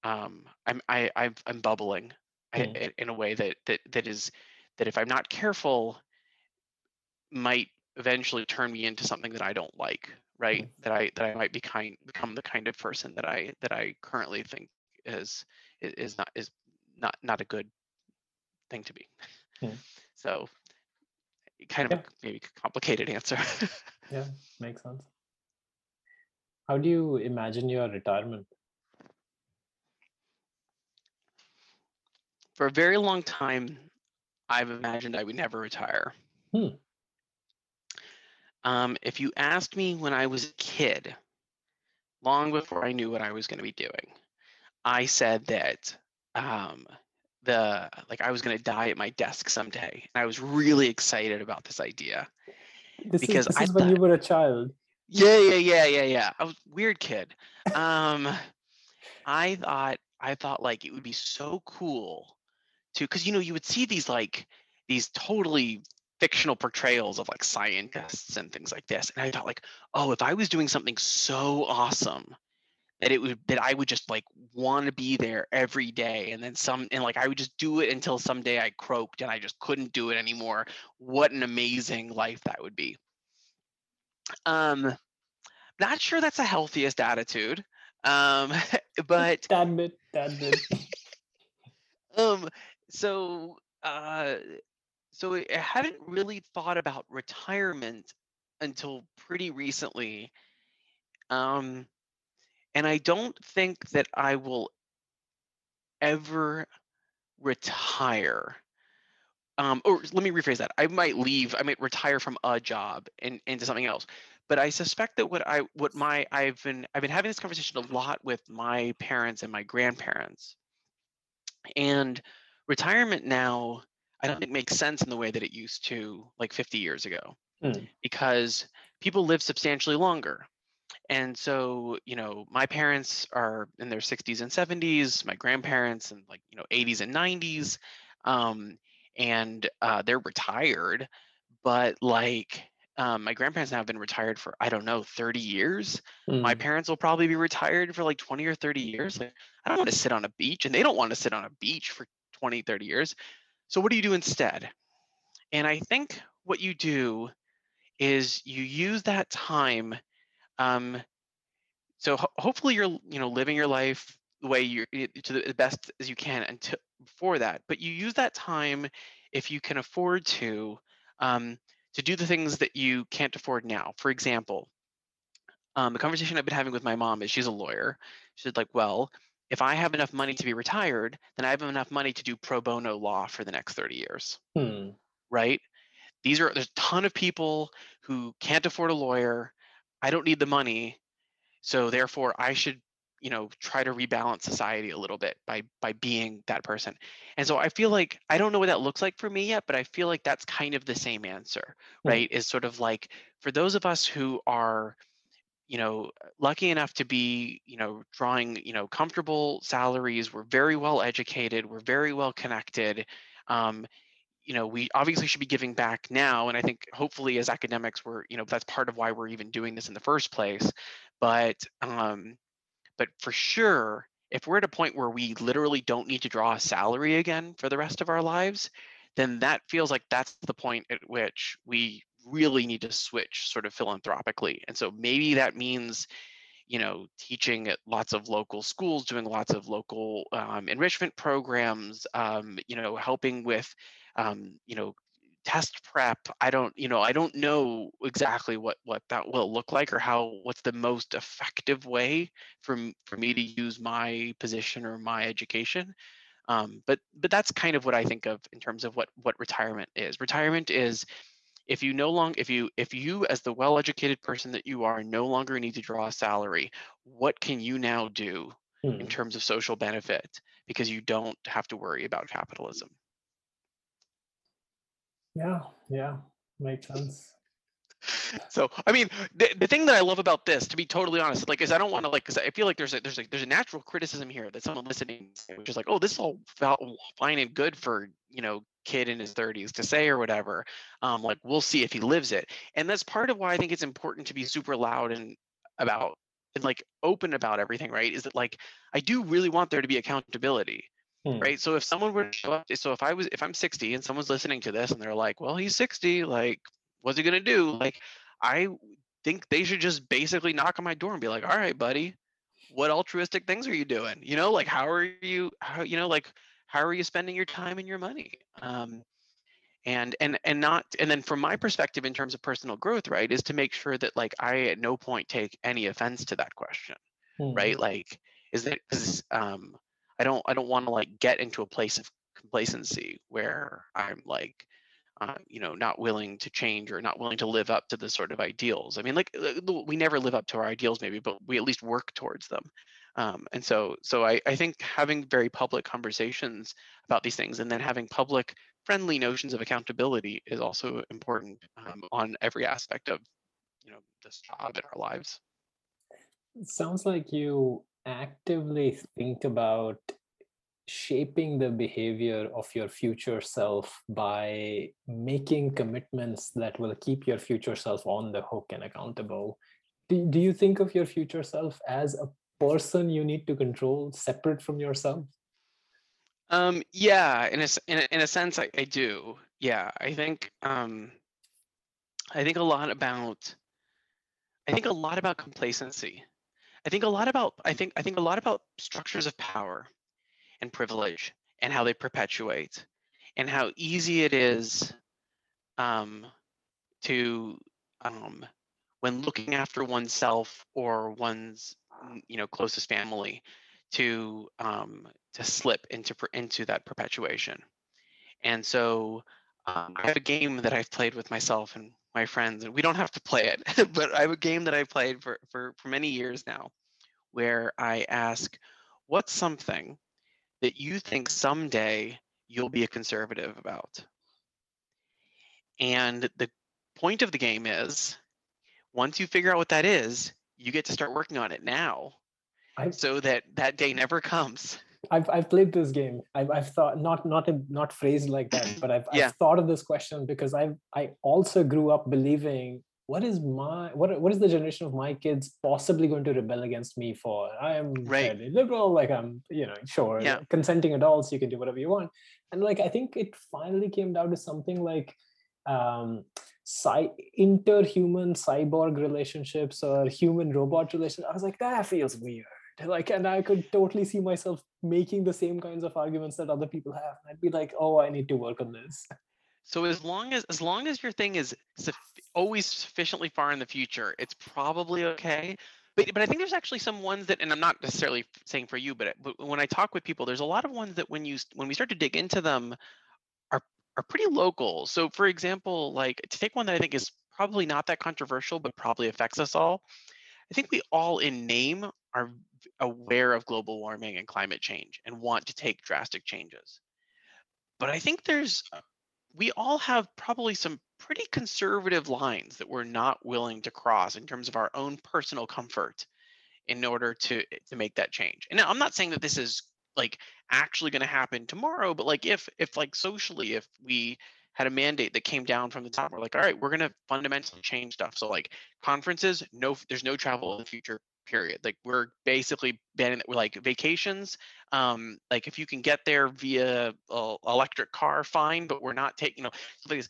um, I'm I I've, I'm bubbling Mm. i- in a way that that that is that if I'm not careful might eventually turn me into something that I don't like right that I that I might be kind become the kind of person that I that I currently think is is, not is not not a good thing to be Hmm. so kind of Yeah. a maybe complicated answer Yeah, makes sense. How do you imagine your retirement? for a very long time I've imagined I would never retire Hmm. Um, if you asked me when I was a kid, long before I knew what I was going to be doing, I said that um, the like I was going to die at my desk someday, and I was really excited about this idea. This Because is this I is when you were a child. Yeah, yeah, yeah, yeah, yeah. I was weird kid. Um, I thought I thought like it would be so cool to because you know you would see these like these totally fictional portrayals of like scientists and things like this and i thought like oh if i was doing something so awesome that it would that i would just like want to be there every day and then some and like i would just do it until someday i croaked and i just couldn't do it anymore what an amazing life that would be um not sure that's the healthiest attitude um but That bit, that bit. um so uh so i I hadn't really thought about retirement until pretty recently um and i don't think that i will ever retire um or let me rephrase that i might leave i might retire from a job and into something else but i suspect that what i what my i've been i've been having this conversation a lot with my parents and my grandparents and retirement now i don't think makes sense in the way that it used to like 50 years ago Hmm. because people live substantially longer and so you know my parents are in their 60s and 70s my grandparents in like you know 80s and 90s um, and uh, they're retired but like um, my grandparents now have been retired for I don't know 30 years. My Mm. parents will probably be retired for like 20 or 30 years. Like I don't want to sit on a beach and they don't want to sit on a beach for 20, 30 years. So what do you do instead? And I think what you do is you use that time um, so ho- hopefully you're you know living your life the way you're to the best as you can until before that but you use that time if you can afford to um, to do the things that you can't afford now. For example um, the conversation i've been having with my mom is she's a lawyer. She's like well if i have enough money to be retired then i have enough money to do pro bono law for the next 30 years. Hmm. right? These are there's a ton of people who can't afford a lawyer. I don't need the money so therefore i should you know try to rebalance society a little bit by by being that person and so i feel like i don't know what that looks like for me yet but i feel like that's kind of the same answer Hmm. right is sort of like for those of us who are you know lucky enough to be you know drawing you know comfortable salaries we're very well educated we're very well connected um, you know we obviously should be giving back now and i think hopefully as academics we're you know that's part of why we're even doing this in the first place but um but for sure if we're at a point where we literally don't need to draw a salary again for the rest of our lives then that feels like that's the point at which we really need to switch sort of philanthropically. And so maybe that means you know teaching at lots of local schools doing lots of local um, enrichment programs um, you know helping with um, you know test prep i don't you know i don't know exactly what what that will look like or how what's the most effective way for for me to use my position or my education. Um, but but that's kind of what i think of in terms of what what retirement is. Retirement is if you no longer if you if you as the well educated person that you are no longer need to draw a salary what can you now do in Hmm. terms of social benefit? Because you don't have to worry about capitalism Yeah. Yeah. Makes sense. so i mean the, the thing that i love about this to be totally honest like is i don't want to like because i feel like there's a there's a there's a natural criticism here that someone listening which is like oh this is all fine and good for you know kid in his 30s to say or whatever um like we'll see if he lives it and that's part of why i think it's important to be super loud and about and like open about everything right is that like i do really want there to be accountability Hmm. right? So if someone were to show up so if i was if i'm 60 and someone's listening to this and they're like well he's 60 like what's he gonna do? Like i think they should just basically knock on my door and be like all right buddy what altruistic things are you doing? You know like how are you how you know like how are you spending your time and your money? Um and and and not and then from my perspective in terms of personal growth right is to make sure that like i at no point take any offense to that question Hmm. right? Like is that because um i don't i don't want to like get into a place of complacency where i'm like uh, you know not willing to change or not willing to live up to the sort of ideals. I mean like uh, we never live up to our ideals maybe but we at least work towards them. Um, and so so I, I think having very public conversations about these things and then having public friendly notions of accountability is also important um, on every aspect of you know this job in our lives. It sounds like you actively think about shaping the behavior of your future self by making commitments that will keep your future self on the hook and accountable. Do, do you think of your future self as a person you need to control separate from yourself? Um, yeah, in a, in a, in a sense, I, I do. Yeah, I think um, I think a lot about I think a lot about complacency. I think a lot about I think I think a lot about structures of power and privilege and how they perpetuate and how easy it is um, to um, when looking after oneself or one's you know closest family to um, to slip into into that perpetuation. And so um, i have a game that i've played with myself and my friends and we don't have to play it but i have a game that i've played for, for for many years now where i ask what's something that you think someday you'll be a conservative about and the point of the game is once you figure out what that is, you get to start working on it now I, so that that day never comes. I've I've played this game. I've I've thought not not in, not phrased like that, but I've Yeah. I've thought of this question because I I also grew up believing what is my what what is the generation of my kids possibly going to rebel against me for? I am Right. fairly liberal, like I'm you know sure Yeah. consenting adults, you can do whatever you want, and like I think it finally came down to something like um cy- interhuman cyborg relationships or human robot relationships. I was like that feels weird like and i could totally see myself making the same kinds of arguments that other people have i'd be like oh i need to work on this So as long as as long as your thing is suffi- always sufficiently far in the future, it's probably okay. But but I think there's actually some ones that, and I'm not necessarily saying for you, but but when I talk with people, there's a lot of ones that when you when we start to dig into them, are are pretty local. So for example, like to take one that I think is probably not that controversial, but probably affects us all. I think we all in name are aware of global warming and climate change and want to take drastic changes. But I think there's uh, we all have probably some pretty conservative lines that we're not willing to cross in terms of our own personal comfort in order to eh, to make that change. And now I'm not saying that this is like actually going to happen tomorrow, but like if if like socially if we had a mandate that came down from the top, we're like, all right, we're going to fundamentally change stuff. So like conferences, no, there's no travel in the future. Period. Like we're basically banning. We're like vacations um like if you can get there via uh, electric car fine but we're not taking you know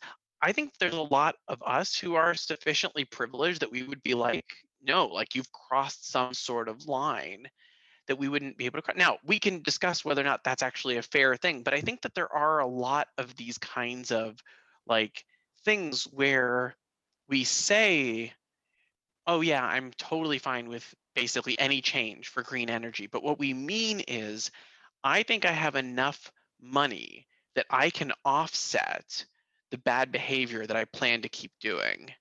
i think there's a lot of us who are sufficiently privileged that we would be like no like you've crossed some sort of line that we wouldn't be able to cross now we can discuss whether or not that's actually a fair thing but i think that there are a lot of these kinds of like things where we say oh yeah, I'm totally fine with basically any change for green energy. But what we mean is, I think I have enough money that I can offset the bad behavior that I plan to keep doing.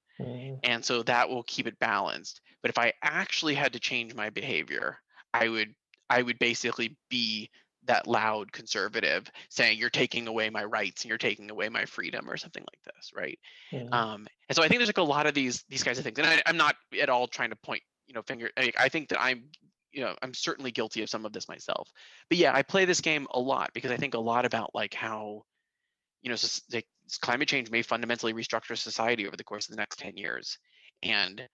And so that will keep it balanced. But if I actually had to change my behavior, I would I would basically be that loud conservative saying you're taking away my rights and you're taking away my freedom or something like this, right? Mhm. um and so i think there's like a lot of these these kinds of things and I, i'm not at all trying to point you know finger I, I think that i'm you know i'm certainly guilty of some of this myself. But yeah i play this game a lot because i think a lot about like how you know s- like, climate change may fundamentally restructure society over the course of the next 10 years. And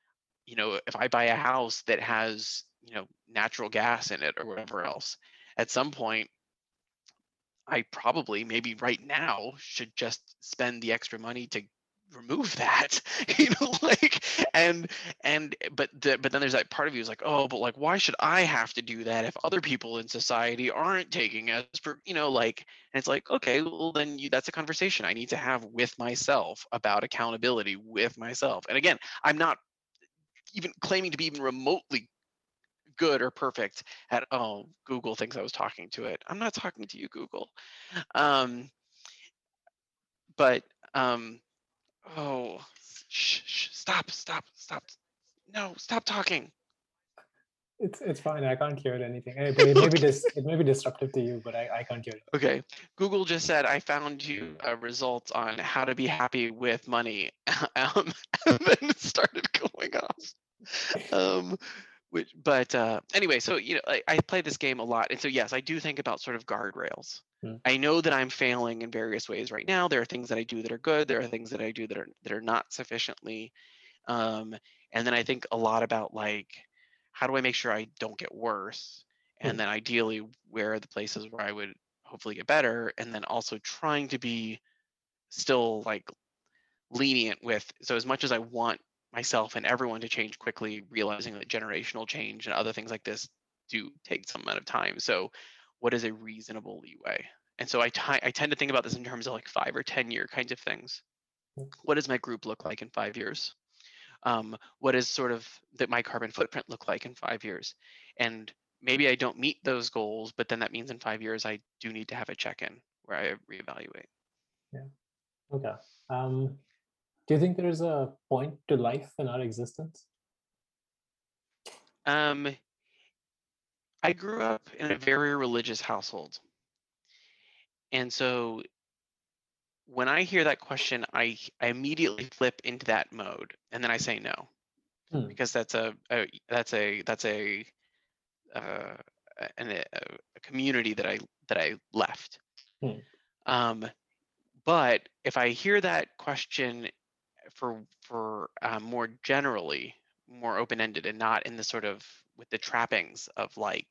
you know if i buy a house that has you know natural gas in it or whatever else at some point I probably maybe right now should just spend the extra money to remove that you know like and and but the, but then there's that part of you is like oh but like why should i have to do that if other people in society aren't taking as for you know like and it's like okay well then you that's a conversation i need to have with myself about accountability with myself and again i'm not even claiming to be even remotely good or perfect at oh google thinks i was talking to it. I'm not talking to you google. Um but um oh shh, shh, stop stop stop no stop talking. It's it's fine i can't hear anything. Eh, but it may be dis- it may be disruptive to you but i, I can't hear it okay google just said i found you a result on how to be happy with money. Um, and then it started going off. Um which but uh anyway so you know I, I play this game a lot and so yes i do think about sort of guardrails Hmm. i know that i'm failing in various ways right now. There are things that i do that are good. There are things that i do that are that are not sufficiently um and then i think a lot about like how do i make sure i don't get worse? And Hmm. then ideally where are the places where i would hopefully get better? And then also trying to be still like lenient with so as much as i want myself and everyone to change quickly realizing that generational change and other things like this do take some amount of time. So what is a reasonable leeway? And so I I tend to think about this in terms of like five or ten year kinds of things. Mm. what does my group look like in five years? Um, what is sort of that my carbon footprint look like in five years? And maybe i don't meet those goals but then that means in five years i do need to have a check-in where i reevaluate. Yeah. okay. Um do you think there's a point to life in our existence? Um, I grew up in a very religious household. And so when I hear that question, I, I immediately flip into that mode and then I say no Hmm. because that's a, a that's a that's a uh, a, a, a community that I that I left. Hmm. Um, but if I hear that question for for um, more generally, more open ended, and not in the sort of with the trappings of like,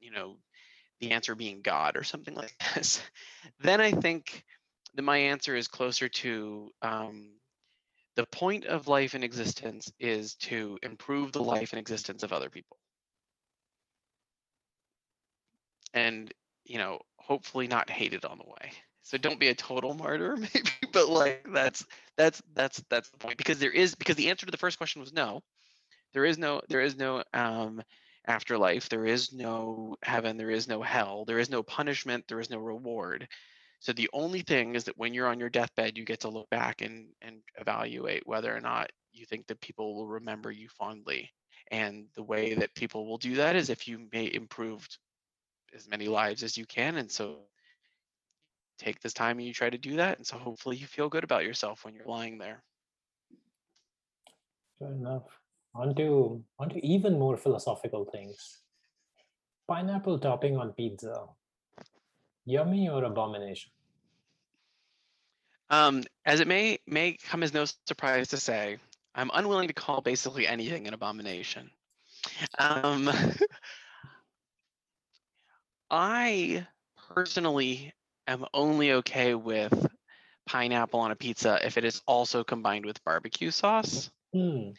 you know, the answer being God or something like this, then I think that my answer is closer to um, the point of life and existence is to improve the life and existence of other people. And, you know, hopefully not hated on the way. So don't be a total martyr, maybe, but like that's that's that's that's the point because there is because the answer to the first question was no. There is no there is no um afterlife. There is no heaven. There is no hell. There is no punishment. There is no reward. So the only thing is that when you're on your deathbed, you get to look back and, and evaluate whether or not you think that people will remember you fondly. And the way that people will do that is if you may improved as many lives as you can. And so take this time and you try to do that. And so hopefully you feel good about yourself when you're lying there. Fair enough. On to, on to even more philosophical things. Pineapple topping on pizza. Yummy or abomination? Um, as it may may come as no surprise to say, I'm unwilling to call basically anything an abomination. Um, I personally am only okay with pineapple on a pizza if it is also combined with barbecue sauce. Hmm.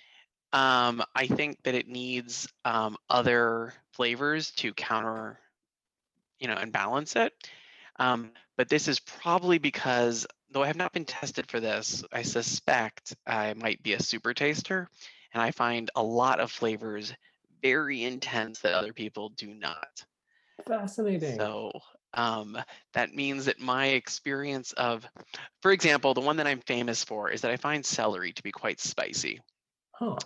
Um, I think that it needs um, other flavors to counter, you know, and balance it. Um, but this is probably because, though I have not been tested for this, I suspect I might be a super taster, and I find a lot of flavors very intense that other people do not. Fascinating. So um, that means that my experience of, for example, the one that I'm famous for is that I find celery to be quite spicy. Huh.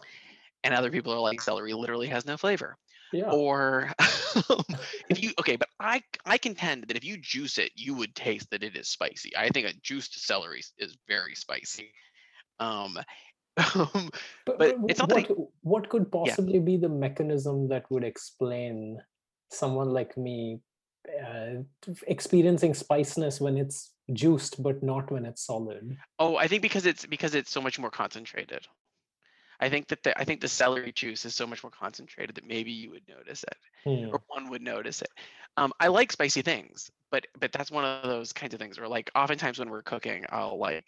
And other people are like, celery literally has no flavor. Yeah. Or if you okay, but I I contend that if you juice it, you would taste that it is spicy. I think a juiced celery is very spicy. Um, um, but, but it's not what, I- what could possibly be the mechanism that would explain someone like me uh, experiencing spiciness when it's juiced but not when it's solid? oh, I think because it's because it's so much more concentrated. I think that the I think the celery juice is so much more concentrated that maybe you would notice it. Hmm. or one would notice it. Um, I like spicy things, but but that's one of those kinds of things where like oftentimes when we're cooking, I'll like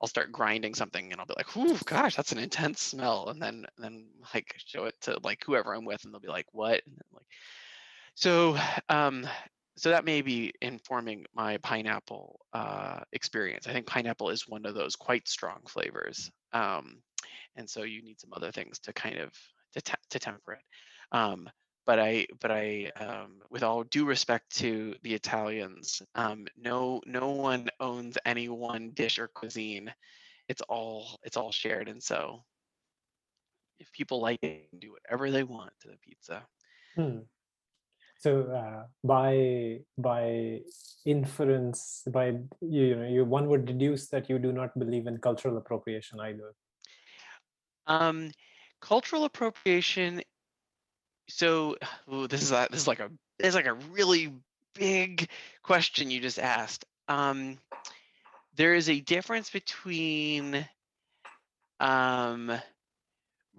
I'll start grinding something and I'll be like, "Whew, gosh, that's an intense smell," and then then like show it to like whoever I'm with, and they'll be like, "What?" And then, like, so um, so that may be informing my pineapple uh, experience. I think pineapple is one of those quite strong flavors, um, and so you need some other things to kind of to, te- to temper it. Um, but I, but I, um, with all due respect to the Italians, um, no, no one owns any one dish or cuisine. It's all, it's all shared, and so if people like it, do whatever they want to the pizza. Hmm. So uh, by by inference, by you, know, you one would deduce that you do not believe in cultural appropriation either. Um, cultural appropriation. So ooh, this is a, this is like a this is like a really big question you just asked. Um, there is a difference between um,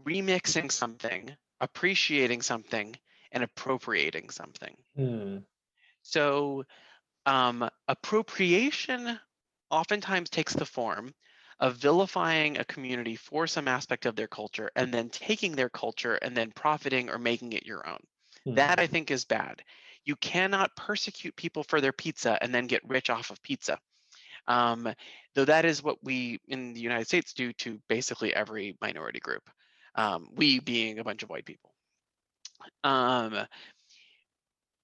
remixing something, appreciating something, and appropriating something. Hmm. So um, appropriation oftentimes takes the form of vilifying a community for some aspect of their culture and then taking their culture and then profiting or making it your own. Hmm. That I think is bad. You cannot persecute people for their pizza and then get rich off of pizza. Um, though that is what we in the United States do to basically every minority group. Um, we being a bunch of white people. Um,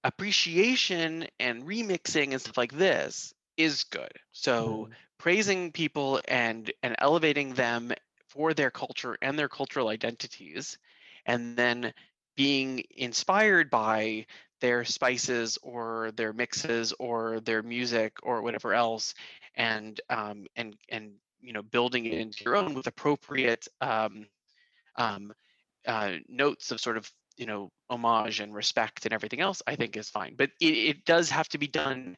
appreciation and remixing and stuff like this is good. So Hmm. praising people and and elevating them for their culture and their cultural identities, and then being inspired by their spices or their mixes or their music or whatever else, and um, and and you know building it into your own with appropriate um, um, uh, notes of sort of you know homage and respect and everything else i think is fine but it, it does have to be done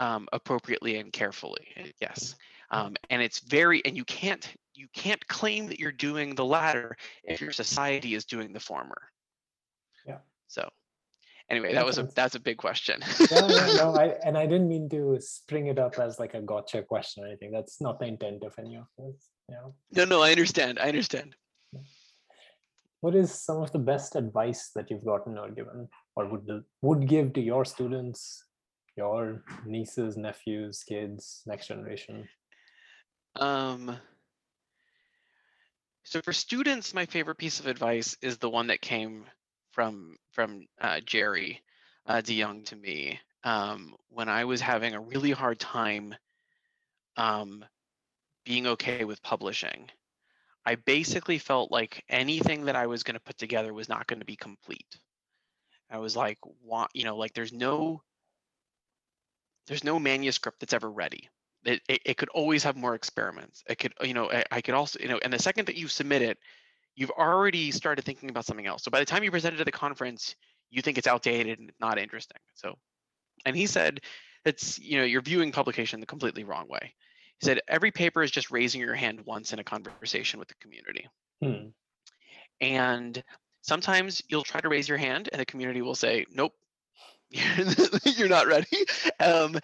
um, appropriately and carefully eh, yes um, and it's very and you can't you can't claim that you're doing the latter if your society is doing the former Yeah. so anyway that was a that's a big question yeah, yeah, no, I, and I didn't mean to spring it up as like a gotcha question or anything. That's not the intent of any of this. You know, no no i understand i understand what is some of the best advice that you've gotten or given, or would would give to your students, your nieces, nephews, kids, next generation? Um, so for students, my favorite piece of advice is the one that came from from uh, Jerry uh, DeJong to me um, when I was having a really hard time um, being okay with publishing. I basically felt like anything that I was going to put together was not going to be complete. I was like, want you know, like there's no there's no manuscript that's ever ready. It, it, it could always have more experiments. It could you know I, I could also you know and the second that you submit it you've already started thinking about something else. So by the time you present it at the conference you think it's outdated and not interesting. So and he said it's you know you're viewing publication the completely wrong way he said every paper is just raising your hand once in a conversation with the community. Hmm. and sometimes you'll try to raise your hand and the community will say nope you're not ready. Um,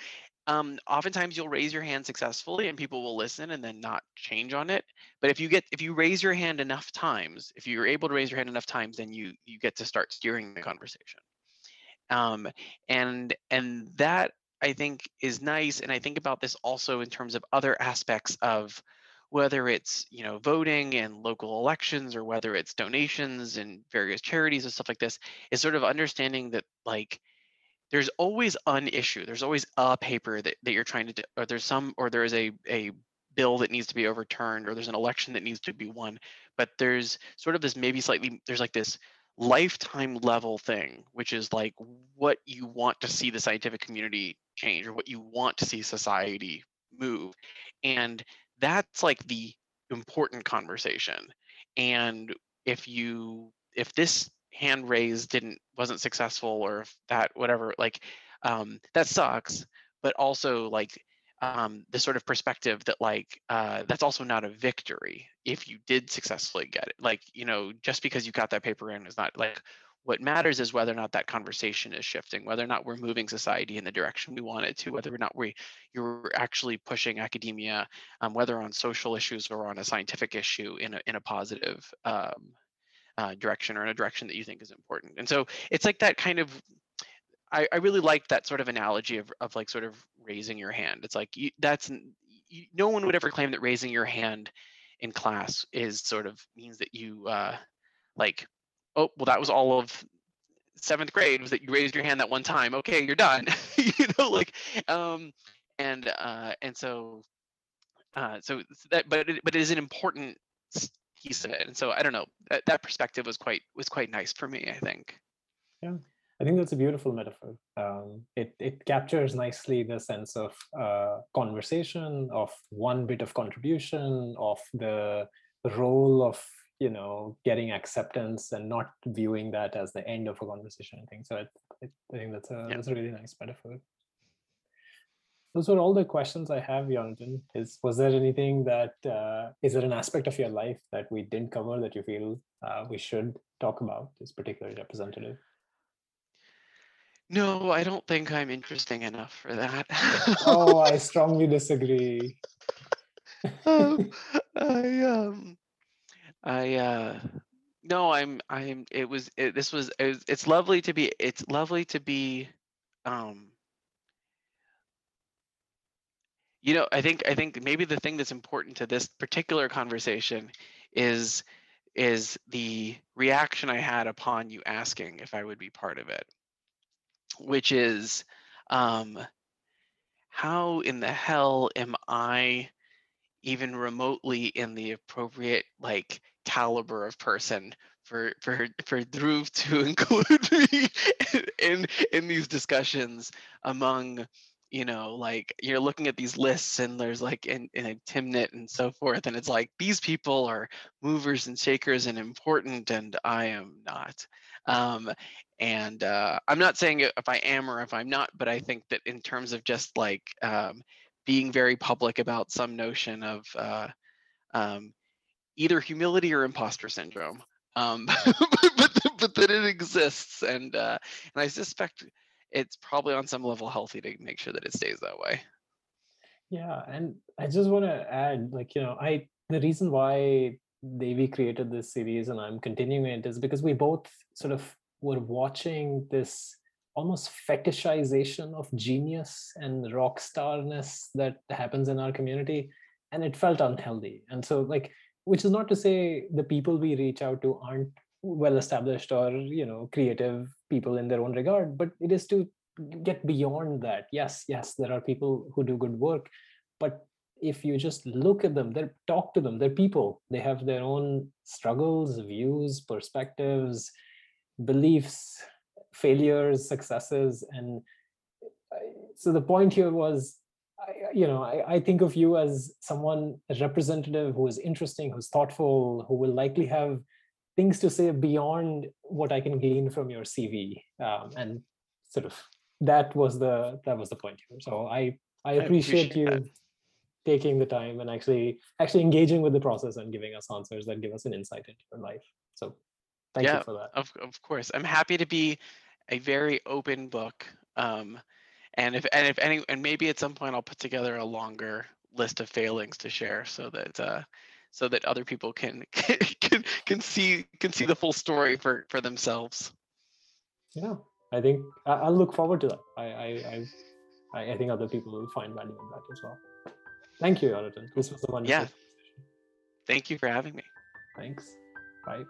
um, oftentimes you'll raise your hand successfully and people will listen and then not change on it. But if you get if you raise your hand enough times if you're able to raise your hand enough times then you you get to start steering the conversation. Um, and and that i think is nice and i think about this also in terms of other aspects of whether it's you know voting and local elections or whether it's donations and various charities and stuff like this is sort of understanding that like there's always an issue there's always a paper that, that you're trying to do or there's some or there is a a bill that needs to be overturned or there's an election that needs to be won but there's sort of this maybe slightly there's like this lifetime level thing which is like what you want to see the scientific community change or what you want to see society move and that's like the important conversation and if you if this hand raised didn't wasn't successful or if that whatever like um that sucks but also like um the sort of perspective that like uh that's also not a victory if you did successfully get it like you know just because you got that paper in is not like what matters is whether or not that conversation is shifting whether or not we're moving society in the direction we want it to whether or not we you're actually pushing academia um, whether on social issues or on a scientific issue in a, in a positive um, uh, direction or in a direction that you think is important. And so it's like that kind of, I, I really like that sort of analogy of, of like sort of raising your hand. It's like you, that's, you, no one would ever claim that raising your hand in class is sort of means that you uh, like, oh, well, that was all of seventh grade was that you raised your hand that one time. Okay, you're done. you know, like, um, and uh, and so, uh, so that, but it, but it is an important piece of it and so i don't know that, that perspective was quite was quite nice for me i think I think that's a beautiful metaphor. Um, it it captures nicely the sense of uh, conversation, of one bit of contribution, of the role of you know getting acceptance and not viewing that as the end of a conversation. I think so. It, it, I think that's a Yeah. that's a really nice metaphor. Those were all the questions I have, Yonatan. Is was there anything that uh, is there an aspect of your life that we didn't cover that you feel uh, we should talk about is particularly representative? No i don't think i'm interesting enough for that oh, I strongly disagree. um, i um i uh no i'm i'm it was it, this was it, was- it's lovely to be it's lovely to be um you know i think i think maybe the thing that's important to this particular conversation is is the reaction i had upon you asking if i would be part of it which is um how in the hell am i even remotely in the appropriate like caliber of person for for for Dhruv to include me in in these discussions among you know like you're looking at these lists and there's like in, in timnit and so forth and it's like these people are movers and shakers and important and i am not Um, and uh, I'm not saying if I am or if I'm not, but I think that in terms of just like um, being very public about some notion of uh, um, either humility or imposter syndrome, um, but, but that it exists, and uh, and I suspect it's probably on some level healthy to make sure that it stays that way. Yeah, and I just want to add, like you know, I the reason why Devi created this series and I'm continuing it is because we both sort of were watching this almost fetishization of genius and rock starness that happens in our community and it felt unhealthy. And so like which is not to say the people we reach out to aren't well established or you know creative people in their own regard but it is to get beyond that. Yes yes there are people who do good work but if you just look at them they talk to them they're people. They have their own struggles views perspectives beliefs failures successes and so the point here was you know I, I, think of you as someone a representative who is interesting who's thoughtful who will likely have things to say beyond what i can glean from your cv um, and sort of that was the that was the point here. So i i appreciate, I appreciate you that. Taking the time and actually actually engaging with the process and giving us answers that give us an insight into your life so thank yeah, you for that of, of course i'm happy to be a very open book um, and if and if any and maybe at some point I'll put together a longer list of failings to share so that uh, so that other people can can can see can see the full story for for themselves. Yeah, I think I'll look forward to that. I I I, I think other people will find value in that as well. Thank you, Yonatan. This was a wonderful. Yeah. Thank you for having me. Thanks. Bye.